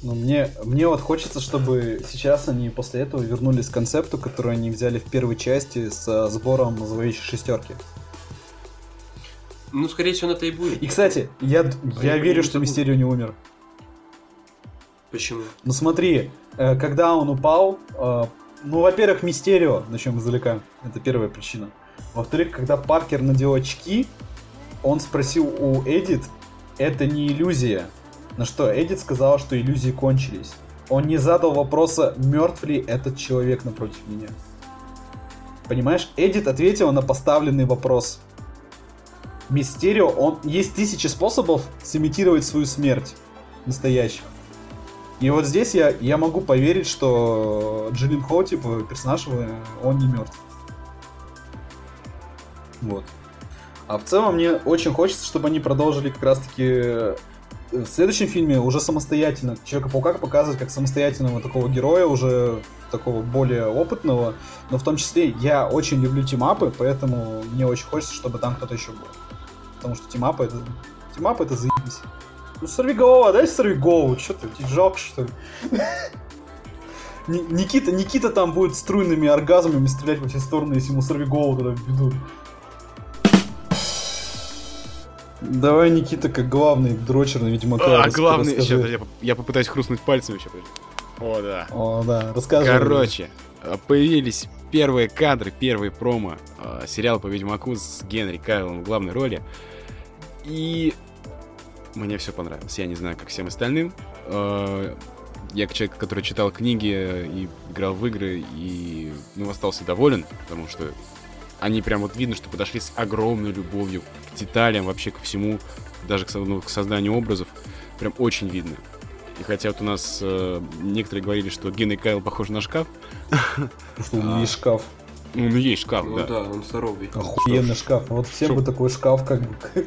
Ну, мне, мне вот хочется, чтобы сейчас они после этого вернулись к концепту, который они взяли в первой части с сбором зловещей шестерки. Ну, скорее всего, это и будет. И, кстати, я, д- я я верю, что. Мистерио не умер. Почему? Ну смотри, э, когда он упал, э, ну, во-первых, Мистерио, начнем издалека, это первая причина. Во-вторых, когда Паркер надел очки, он спросил у Эдит, это не иллюзия. На что Эдит сказала, что иллюзии кончились. Он не задал вопроса, мертв ли этот человек напротив меня. Понимаешь, Эдит ответила на поставленный вопрос. Мистерио, он есть тысячи способов сымитировать свою смерть настоящих. И вот здесь я, я могу поверить, что Джиллин Хоу, типа, персонаж, э, он не мертв. Вот. А в целом мне очень хочется, чтобы они продолжили как раз-таки в следующем фильме уже самостоятельно Человека-паука показывать как самостоятельного такого героя, уже такого более опытного. Но в том числе я очень люблю тимапы, поэтому мне очень хочется, чтобы там кто-то еще был. Потому что тимапы это... Тимапы это заебись. Ну сорви голова, дай сорви голову, что ты, тебе жалко что ли? [laughs] Ни- Никита, Никита там будет струйными оргазмами стрелять во все стороны, если ему сорви голову туда введут. Давай, Никита, как главный дрочер на Ведьмака. А, главный... расскажи. Сейчас, я, я попытаюсь хрустнуть пальцами еще. О, да. О, да, рассказывай. Короче, э, появились первые кадры, первые промо э, сериала по Ведьмаку с Генри Кавиллом в главной роли. И мне все понравилось. Я не знаю, как всем остальным. Э, Я как человек, который читал книги и играл в игры, и ну, остался доволен, потому что они прям вот видно, что подошли с огромной любовью к деталям, вообще ко всему, даже к, ну, к созданию образов. Прям очень видно. И хотя вот у нас э, некоторые говорили, что Генри Кайл похож на шкаф, [laughs] есть шкаф. Ну, ну, есть шкаф, Ну да. да, он здоровый. Охуенный шкаф. Вот всем Шо? бы такой шкаф, как бы. [laughs]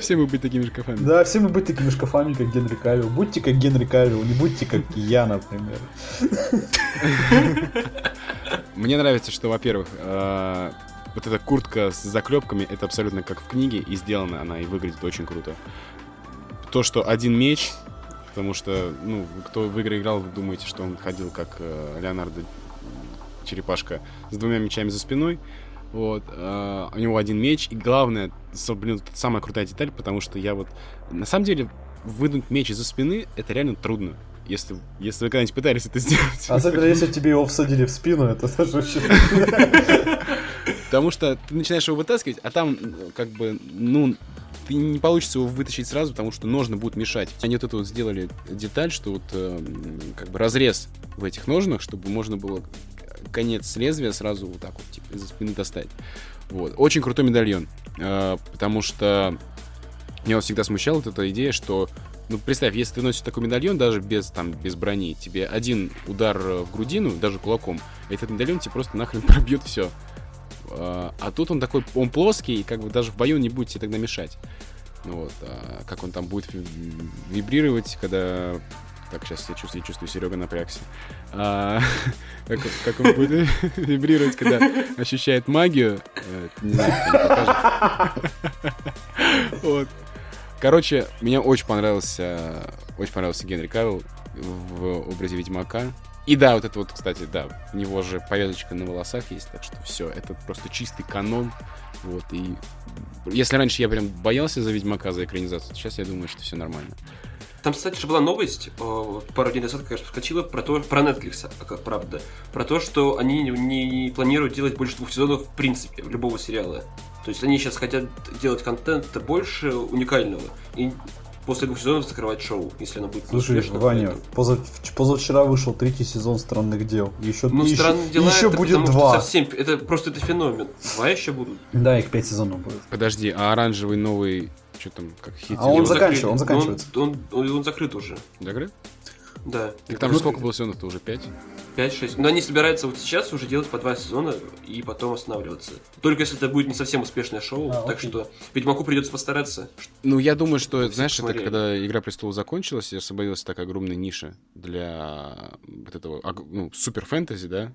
Все мы быть такими шкафами. Да, всем бы быть такими шкафами, как Генри Кавилл. Будьте как Генри Кавилл, не будьте как я, например. [laughs] Мне нравится, что, во-первых, э, вот эта куртка с заклепками, это абсолютно как в книге, и сделана она, и выглядит очень круто. То, что один меч, потому что, ну, кто в игры играл, вы думаете, что он ходил как э, Леонардо Черепашка с двумя мечами за спиной. Вот, э, у него один меч, и главное, блин, самая крутая деталь, потому что я вот, на самом деле, вынуть меч из-за спины, это реально трудно. Если, если вы когда-нибудь пытались это [laughs] сделать. Особенно если тебе его всадили в спину, это вообще... [laughs] Потому что ты начинаешь его вытаскивать, а там, как бы, ну, ты не получится его вытащить сразу, потому что ножны будут мешать. Они вот это вот сделали деталь, что вот, э, как бы, разрез в этих ножнах, чтобы можно было конец лезвия сразу вот так вот, типа, из-за спины достать. Вот. Очень крутой медальон, э, потому что меня вот всегда смущала вот эта идея, что ну, представь, если ты носишь такой медальон, даже без, там, без брони, тебе один удар э, в грудину, даже кулаком, этот медальон тебе просто нахрен [laughs] пробьет все. А, а тут он такой, он плоский, и как бы даже в бою не будет тебе тогда мешать. Вот, а как он там будет ви- вибрировать, когда... Так, сейчас я чувствую, я чувствую, Серега напрягся. А, [laughs] как, как он будет [laughs] вибрировать, когда ощущает магию, э, не знаю. [laughs] Вот. Короче, мне очень понравился, очень понравился Генри Кавилл в образе Ведьмака. И да, вот это вот, кстати, да, у него же повязочка на волосах есть, так что все, это просто чистый канон. Вот, и если раньше я прям боялся за Ведьмака, за экранизацию, сейчас я думаю, что все нормально. Там, кстати, же была новость, э, пару дней назад, кажется, вскочила, про то, про Netflix, как правда, про то, что они не, не планируют делать больше двух сезонов в принципе, любого сериала. То есть они сейчас хотят делать контент больше уникального. И после двух сезонов закрывать шоу, если оно будет Слушай, успешно. Ваня, позав- позавчера вышел третий сезон «Странных дел». Еще, Ну, еще, странные дела, еще это будет потому что два. совсем, это просто это феномен. Два еще будут. Да, их пять сезонов будет. Подожди, а оранжевый новый, что там, как хит? А он Его заканчивается, он заканчивается. Он, он- он закрыт уже. Закрыт? Да. Так там же сколько было сезонов-то уже? Пять? 5-6. Но они собираются вот сейчас уже делать по два сезона и потом останавливаться. Только если это будет не совсем успешное шоу. А, так окей. что Ведьмаку придется постараться. Ну, я думаю, что, знаешь, это посмотрели. когда «Игра престолов» закончилась, и освободилась такая огромная ниша для вот этого, ог- ну, супер-фэнтези, да?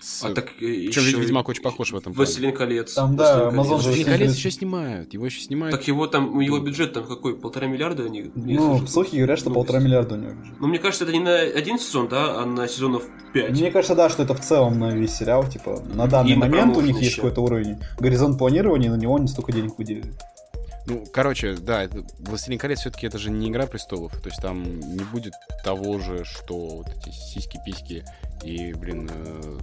С- А так Причем еще Ведьмак очень похож в этом плане. Властелин колец. Там, да, Amazon колец. «Властелин колец» еще снимают, его еще снимают. Так его там, его бюджет там какой? Полтора миллиарда они? Ну, слухи говорят, что Ну, полтора миллиарда у него. Ну, мне кажется, это не на один сезон, да, а на сезонов пять. Мне кажется, да, что это в целом на весь сериал, типа, на данный И на момент у промоушен них есть еще. какой-то уровень. Горизонт планирования, на него они столько денег выделили. Ну, короче, да, это, «Властелин колец» все-таки это же не «Игра престолов», то есть там не будет того же, что вот эти сиськи-письки и, блин, э,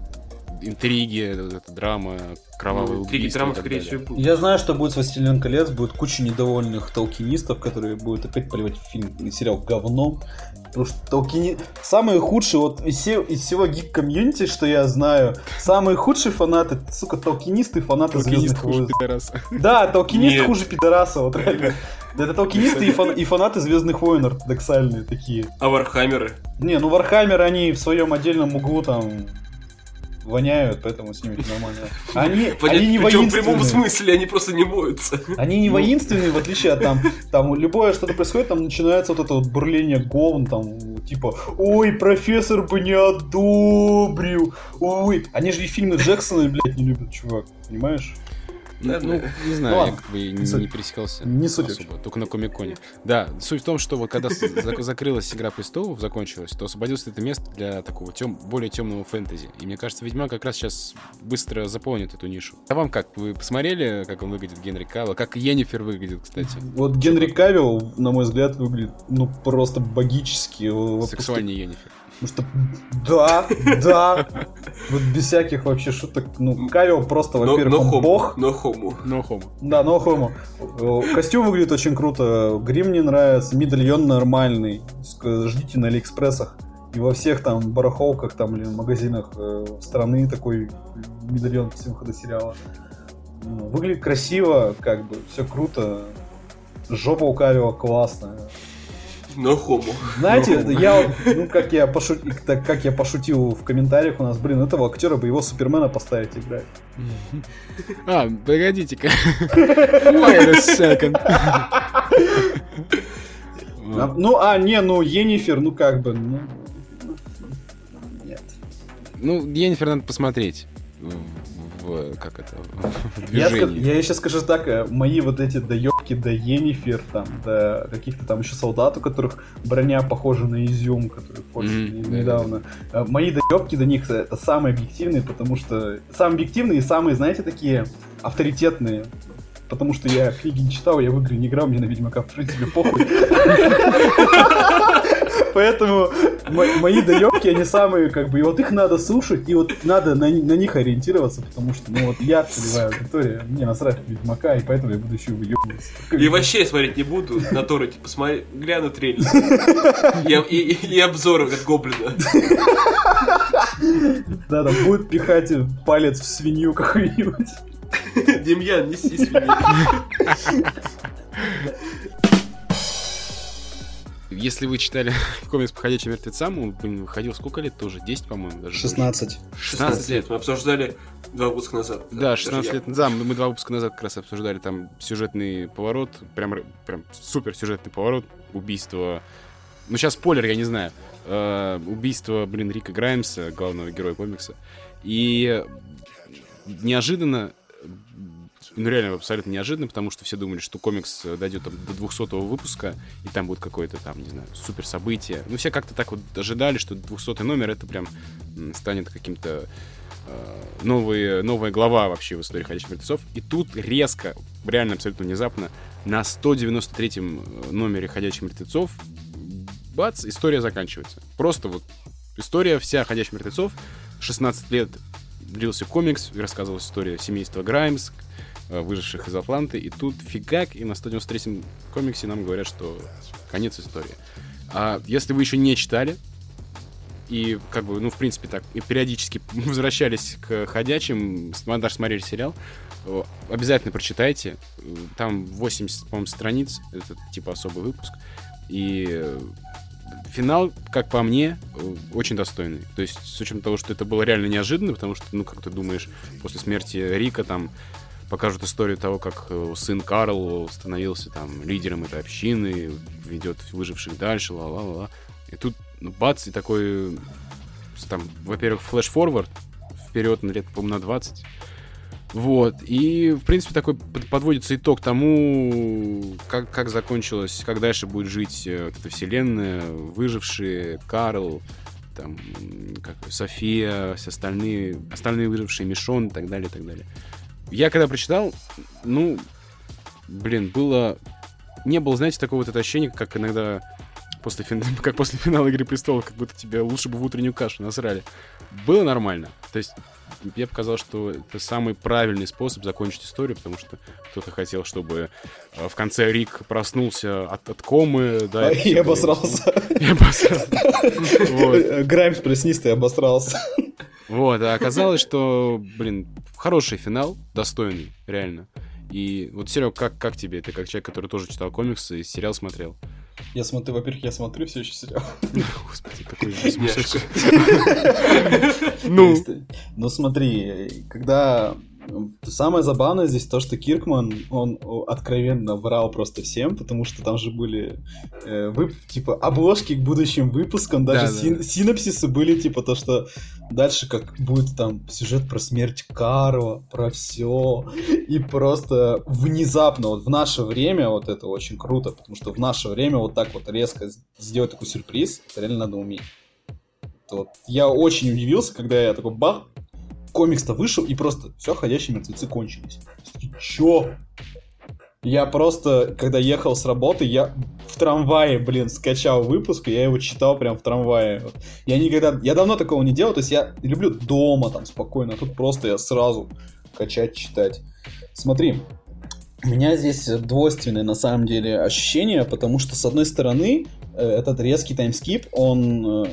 интриги, эта драма, кровавые Ну, убийства. Интриги драмы, так скорее всего, будут. Я знаю, что будет с «Властелин колец», будет куча недовольных толкинистов, которые будут опять поливать фильм и сериал говном. Потому что толкини... Самые худшие, вот из, все- из всего гик-комьюнити, что я знаю, самые худшие фанаты, это, сука, толкинисты и фанаты Толкинист Звездных хуже войн. Да, толкинист хуже пидораса, вот реально. [laughs] Это толкинисты и, фан- и фанаты Звездных войн ортодоксальные такие. А Warhammer ы? Не, ну Warhammer, они в своем отдельном углу там воняют, поэтому с ними нормально. Они, Понятно, они не причем в прямом смысле, они просто не моются. Они не Ну. воинственные, в отличие от там, там любое что-то происходит, там начинается вот это вот бурление говн, там, типа, ой, профессор бы не одобрил, ой. Они же и фильмы Джексона, блядь, не любят, чувак, понимаешь? Ну, Наверное. не знаю, Ну я как бы не, пересекался Не суть особо, только на Комиконе. Да, суть в том, что вот когда закрылась Игра престолов, закончилась, то освободилось это место для такого тем, более темного фэнтези. И мне кажется, Ведьмак как раз сейчас быстро заполнит эту нишу. А вам как? Вы посмотрели, как он выглядит, Генри Калла? Как Йеннифер выглядит, кстати? Вот Генри Кавилл, на мой взгляд, выглядит, ну, просто богически. Вот Сексуальнее Йеннифер. Потому что, да, да, вот без всяких вообще шуток, ну, Кавилл просто, Но, во-первых, но он хому, бог, но хому. No homo. Да, no homo. Э, Костюм выглядит очень круто. Грим мне нравится. Медальон нормальный. Ждите на Алиэкспрессах. И во всех там барахолках, там, или магазинах э, страны такой медальон после выхода сериала. Ну, Выглядит красиво, как бы, все круто. Жопа у Кавио классная. Но хому. Знаете, Ну. я ну как я пошу- так как я пошутил в комментариях у нас, блин, этого актера бы его Супермена поставить играть. А, погодите-ка. Wait a second. А, Ну, а, не, ну, Енифер, ну как бы, ну... ну, Нет. Ну, Йеннифер надо посмотреть. В, как это? В Я, [laughs] движении. я сейчас скажу так, э, мои вот эти доебки до Енифер, там, до каких-то там еще солдат, у которых броня похожа на изюм, который в Польше Мгм, не- да, недавно. Э, Мои доебки до них э, это самые объективные, потому что... Самые объективные и самые, знаете, такие авторитетные. Потому что я книги не читал, я в игры не играл, мне на Ведьмака в принципе похуй. Поэтому мо- мои доебки, они самые, как бы, и вот их надо слушать, и вот надо на, на них ориентироваться, потому что, ну вот я целевая аудитория, мне насрать на Ведьмака, и поэтому я буду еще выебываться. И вообще смотреть не буду на Торы, типа, смотри, гляну трейлер. И, и- и обзоры от Гоблина. Да, там будет пихать палец в свинью какую-нибудь. [laughs] Демьян, неси свиней. Если вы читали [laughs] комикс по ходячим мертвецам, он блин, выходил сколько лет тоже? 10, по-моему, даже. больше. 16. 16 лет. Мы обсуждали Два выпуска назад. Да, 16 лет назад. Мы два выпуска назад как раз обсуждали там сюжетный поворот. Прям, прям супер сюжетный поворот. Убийство. Ну, сейчас спойлер, я не знаю. Uh, убийство, блин, Рика Граймса, главного героя комикса. И неожиданно ну, реально абсолютно неожиданно, потому что все думали, что комикс дойдет там, до 200 выпуска, и там будет какое-то там, не знаю, супер событие. Ну, все как-то так вот ожидали, что 200 номер это прям станет каким-то э, новые, новая глава вообще в истории «Ходячих мертвецов». И тут резко, реально абсолютно внезапно, на 193-м э, номере «Ходячих мертвецов» бац, история заканчивается. Просто вот история вся «Ходячих мертвецов», 16 лет длился комикс, рассказывалась история семейства Граймс, Э, выживших из Атланты, и тут фигак, и на 193-м комиксе нам говорят, что конец истории. А если вы еще не читали, и как бы, ну, в принципе, так, и периодически [laughs] возвращались к ходячим, даже смотрели сериал, обязательно прочитайте. Там 80, по-моему, страниц, это типа особый выпуск. И финал, как по мне, очень достойный. То есть, с учетом того, что это было реально неожиданно, потому что, ну, как ты думаешь, после смерти Рика там покажут историю того, как э, сын Карл становился там лидером этой общины, ведет выживших дальше, ла-ла-ла. И тут ну, бац, и такой, там, во-первых, флеш-форвард, вперед на лет, по-моему, на 20. Вот, и, в принципе, такой подводится итог тому, как, как закончилось, как дальше будет жить э, эта вселенная, выжившие, Карл, там, как София, все остальные, остальные выжившие, Мишон и так далее, и так далее. Я когда прочитал, ну, блин, было... Не было, знаете, такого вот ощущения, как иногда после, фин... [laughs] как после финала Игры Престолов, как будто тебя лучше бы в утреннюю кашу насрали. Было нормально. То есть я показал, что это самый правильный способ закончить историю, потому что кто-то хотел, чтобы э, в конце Рик проснулся от, от комы, да. И обосрался. И [laughs] обосрался. [laughs] Граймс проснись, ты обосрался. Вот, а оказалось, что, блин, хороший финал, достойный, реально. И вот, Серег, как, как тебе? Ты как человек, который тоже читал комиксы и сериал смотрел. Я смотрю, во-первых, я смотрю все еще сериал. [laughs] Господи, какой сумасшедший. Ну. Ну смотри, когда Самое забавное здесь то, что Киркман, он откровенно врал просто всем, потому что там же были э, вып, типа обложки к будущим выпускам, даже да, син, да. синопсисы были типа то, что дальше как будет там сюжет про смерть Карла, про все, и просто внезапно вот в наше время вот это очень круто, потому что в наше время вот так вот резко сделать такой сюрприз, это реально надо уметь. Вот. Я очень удивился, когда я такой бах, комикс-то вышел, и просто все, ходящие мертвецы кончились. Чё? Я просто, когда ехал с работы, я в трамвае, блин, скачал выпуск, и я его читал прям в трамвае. Вот. Я никогда, я давно такого не делал, то есть я люблю дома там спокойно, а тут просто я сразу качать, читать. Смотри, у меня здесь двойственное на самом деле ощущение, потому что с одной стороны э, этот резкий таймскип, он э,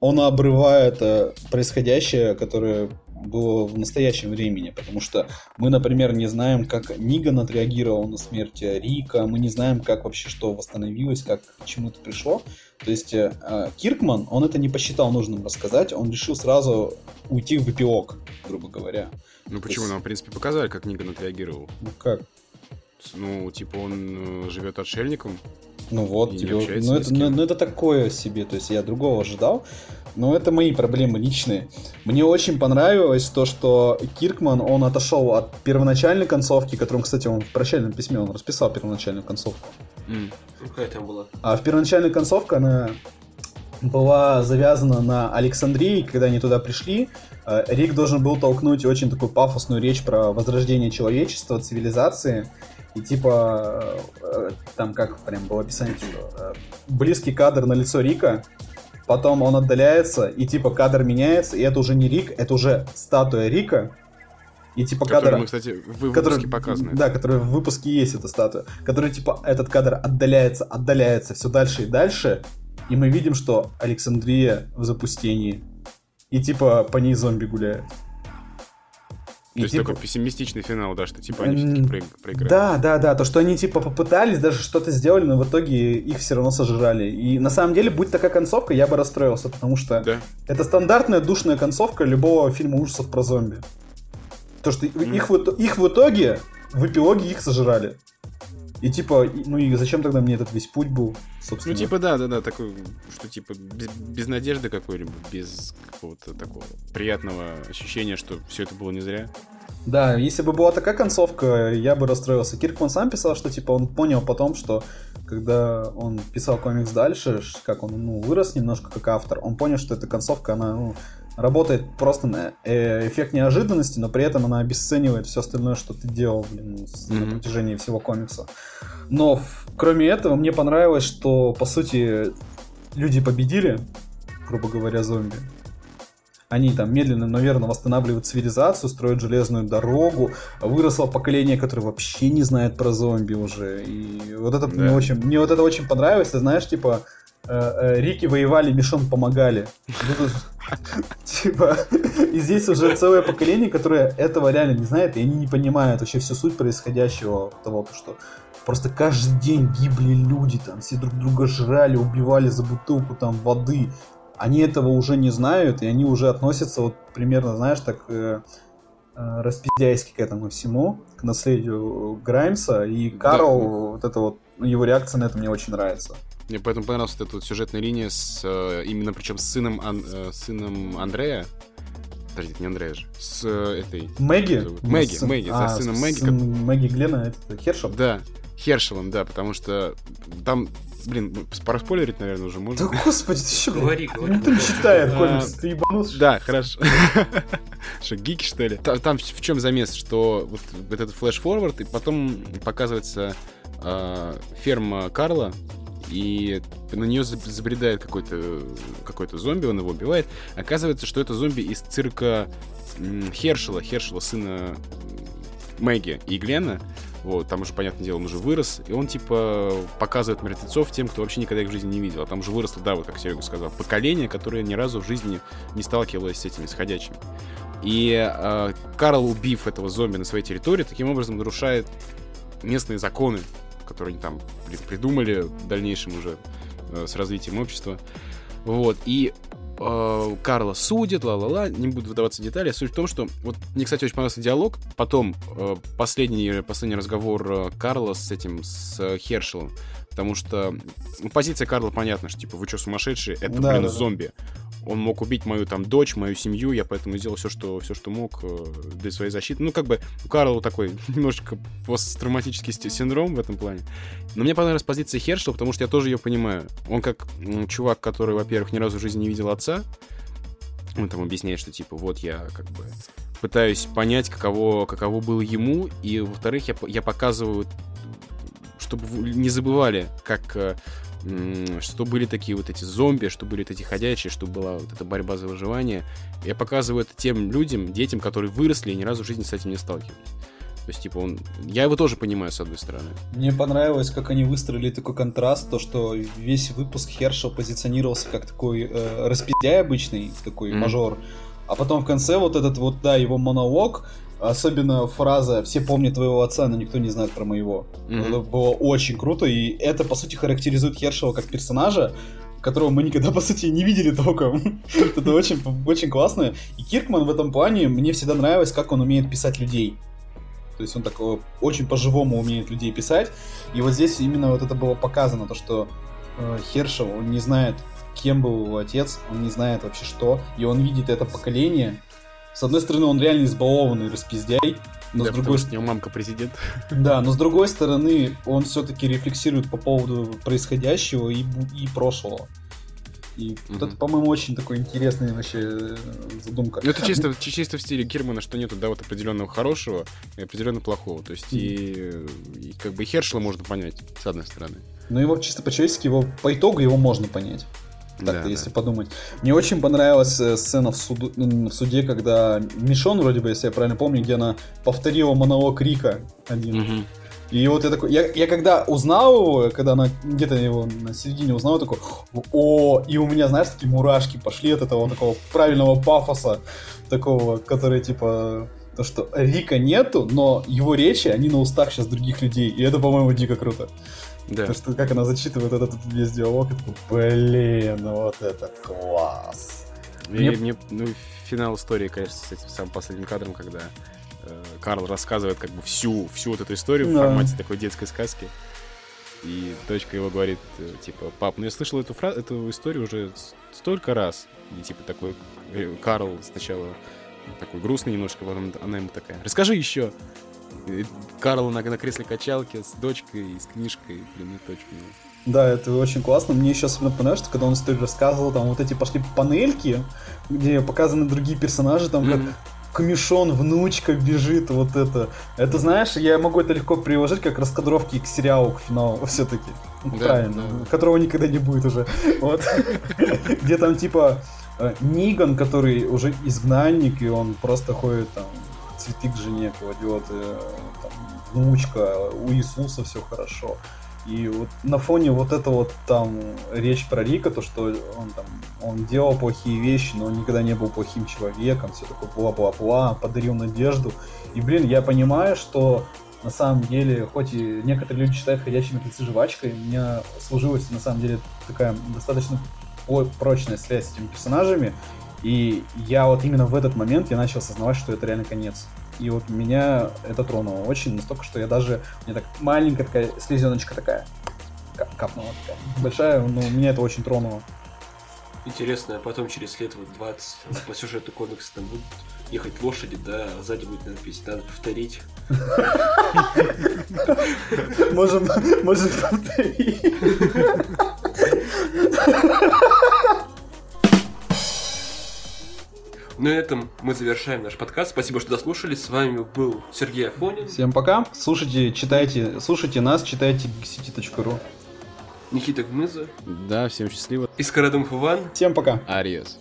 он обрывает э, происходящее, которое было в настоящем времени, потому что мы, например, не знаем, как Ниган отреагировал на смерть Рика, мы не знаем, как вообще что восстановилось, как к чему это пришло. То есть э, э, Киркман, он это не посчитал нужным рассказать, он решил сразу уйти в эпилог, грубо говоря. Ну почему? Есть... Нам, в принципе, показали, как Ниган отреагировал. Ну как? Ну, типа, он э, живет отшельником. Ну вот, типа, ну, это, ну, ну это такое себе, то есть я другого ожидал. Но это мои проблемы личные. Мне очень понравилось то, что Киркман, он отошел от первоначальной концовки, которым, кстати, он в прощальном письме он расписал первоначальную концовку. Mm. Какая там была? А в первоначальной концовке она была завязана на Александрии, когда они туда пришли. Э, Рик должен был толкнуть очень такую пафосную речь про возрождение человечества, цивилизации. И типа, э, там как прям было описание, что э, близкий кадр на лицо Рика, потом он отдаляется, и типа кадр меняется, и это уже не Рик, это уже статуя Рика. И типа который кадр... мы, кстати, в выпуске который, показаны. Да, который в выпуске есть эта статуя. Который типа этот кадр отдаляется, отдаляется все дальше и дальше. И мы видим, что Александрия в запустении. И типа по ней зомби гуляют. То есть типа... такой пессимистичный финал, да, что типа они все-таки проиграли. Да, да, да, то, что они типа попытались, даже что-то сделали, но в итоге их все равно сожрали. И на самом деле, будь такая концовка, я бы расстроился, потому что да. это стандартная душная концовка любого фильма ужасов про зомби. То, что mm. их, в, их в итоге, в эпилоге их сожрали. И типа, ну и зачем тогда мне этот весь путь был, собственно? Ну типа да, да, да, такой, что типа без, без надежды какой-либо, без какого-то такого приятного ощущения, что все это было не зря. Да, если бы была такая концовка, я бы расстроился. Киркман сам писал, что типа он понял потом, что когда он писал комикс дальше, как он ну, вырос немножко как автор, он понял, что эта концовка, она ну, работает просто на э, эффект неожиданности, но при этом она обесценивает все остальное, что ты делал блин, mm-hmm. на протяжении всего комикса. Но кроме этого, мне понравилось, что по сути люди победили, грубо говоря, зомби они там медленно, но верно восстанавливают цивилизацию, строят железную дорогу, выросло поколение, которое вообще не знает про зомби уже. И вот это да. мне очень, мне вот это очень понравилось. Ты знаешь, типа, Рики воевали, Мишон помогали. [laughs] Типа, и здесь уже целое поколение, которое этого реально не знает, и они не понимают вообще всю суть происходящего того, что просто каждый день гибли люди, там, все друг друга жрали, убивали за бутылку там воды, они этого уже не знают, и они уже относятся вот примерно, знаешь, так э, э, распиздяйски к этому всему, к наследию Граймса, и Карл, да. вот это вот, его реакция на это мне очень нравится. Мне поэтому понравилась эта вот сюжетная линия с э, именно причем с сыном, Ан, э, сыном Андрея. Подождите, не Андрея же. С э, этой... Мэгги? Мэгги, Сын... Мэгги, а, за сыном Мэгги. Сын как... Мэгги Глена, это Хершел? Да, Хершелом, да, потому что там Блин, проспойлерить, наверное, уже можно. Да господи, ты что, говори, говори. Ты читает комикс, ты ебанулся? Да, хорошо. [laughs] Что, гики, что ли? Там в чем замес, что вот этот флеш-форвард, и потом показывается а, ферма Карла, и на нее забредает какой-то какой зомби, он его убивает. Оказывается, что это зомби из цирка Хершела, Хершела, сына Мэгги и Глена. Вот, там уже, понятное дело, он уже вырос, и он, типа, показывает мертвецов тем, кто вообще никогда их в жизни не видел. А там уже выросло, да, вот как Серега сказал, поколение, которое ни разу в жизни не сталкивалось с этими сходящими. И э, Карл, убив этого зомби на своей территории, таким образом нарушает местные законы, которые они там придумали в дальнейшем уже э, с развитием общества. Вот, и э, Карла судит, ла-ла-ла, не буду выдаваться в детали. Суть в том, что вот мне, кстати, очень понравился диалог. Потом э, последний, последний разговор э, Карла с этим, с Хершелом. Потому что ну, позиция Карла понятна, что типа вы что, сумасшедшие? Это, да, блин, да, зомби. Он мог убить мою там дочь, мою семью, я поэтому сделал все, что, все, что мог э, для своей защиты. Ну, как бы у Карла такой [laughs] немножечко посттравматический синдром в этом плане. Но мне понравилась позиция Хершела, потому что я тоже ее понимаю. Он как чувак, который, во-первых, ни разу в жизни не видел отца, он там объясняет, что типа вот я как бы пытаюсь понять, каково, каково было ему, и во-вторых, я, я показываю чтобы не забывали, как э, что были такие вот эти зомби, что были вот эти ходячие, что была вот эта борьба за выживание. Я показываю это тем людям, детям, которые выросли и ни разу в жизни с этим не сталкивались. То есть, типа, он... Я его тоже понимаю, с одной стороны. Мне понравилось, как они выстроили такой контраст, то, что весь выпуск Херша позиционировался как такой э, распиздяй обычный, такой mm-hmm. мажор. А потом в конце вот этот вот, да, его монолог, Особенно фраза «все помнят твоего отца, но никто не знает про моего». Mm-hmm. Это было очень круто, и это, по сути, характеризует Хершева как персонажа, которого мы никогда, [laughs] по сути, не видели толком. [laughs] это очень, очень классно. И Киркман в этом плане, мне всегда нравилось, как он умеет писать людей. То есть он так очень по-живому умеет людей писать. И вот здесь именно вот это было показано, то что э, Хершев, он не знает, кем был его отец, он не знает вообще что, и он видит это поколение, с одной стороны, он реально избалованный распиздяй, но да, с другой стороны... мамка президент. [laughs] Да, но с другой стороны, он все-таки рефлексирует по поводу происходящего и, и прошлого. И mm-hmm. вот это, по-моему, очень такой интересный вообще э, задумка. Ну, это чисто, [laughs] чисто в стиле Германа, что нету, да, вот определенного хорошего и определенно плохого. То есть mm-hmm. и, и как бы Хершела можно понять, с одной стороны. Ну, его чисто по-человечески, его по итогу его можно понять. Так-то, да, если да. подумать. Мне очень понравилась э, сцена в, суду, в суде, когда Мишон, вроде бы, если я правильно помню, где она повторила монолог Рика один. Угу. И вот я такой, я, я когда узнал его, когда она где-то его на середине узнал, такой, о, и у меня, знаешь, такие мурашки пошли от этого такого правильного пафоса, такого, который типа то, что Рика нету, но его речи, они на устах сейчас других людей, и это, по-моему, дико круто. Да. То, что как она зачитывает этот, весь диалог, это блин, ну вот это класс. И мне... мне, ну, финал истории, конечно, с этим самым последним кадром, когда э, Карл рассказывает как бы всю, всю вот эту историю в Да. формате такой детской сказки. И дочка его говорит, э, типа, пап, ну я слышал эту, фра- эту историю уже столько раз. И типа такой э, Карл сначала такой грустный немножко, потом она ему такая, расскажи еще. Карл на, на кресле качалки с дочкой и с книжкой, блин, это очень мило. Да, это очень классно. Мне еще особенно понравилось, что когда он историю рассказывал, там вот эти пошли панельки, где показаны другие персонажи, там как Мгм. Камишон, внучка бежит, вот это. Это, знаешь, я могу это легко приложить как раскадровки к сериалу, к финалу, [laughs] все-таки. Да, Правильно, да. которого никогда не будет уже. Вот. Где там типа э, Ниган, который уже изгнанник, и он просто ходит там, цветы к жене кладет, э, там, внучка, у Иисуса все хорошо. И вот на фоне вот это вот там речь про Рика, то, что он там, он делал плохие вещи, но он никогда не был плохим человеком, все такое бла-бла-бла, подарил надежду. И, блин, я понимаю, что на самом деле, хоть и некоторые люди считают ходячими мертвецы жвачкой, у меня сложилась на самом деле такая достаточно прочная связь с этими персонажами, и я вот именно в этот момент я начал осознавать, что это реально конец. И вот меня это тронуло очень, настолько, что я даже, у меня так маленькая такая слезеночка такая, ка- капнула такая, большая, но меня это очень тронуло. Интересно, а потом через лет вот 20 по сюжету кодекса там будут ехать лошади, да, а сзади будет надпись, надо повторить. Можем, можем повторить. На этом мы завершаем наш подкаст. Спасибо, что дослушали. С вами был Сергей Афонин, Всем пока. Слушайте, читайте, слушайте нас, читайте geekcity.ru. Никита Гмыза Да, всем счастливо. и Скородумов Иван. Всем пока. Ариос.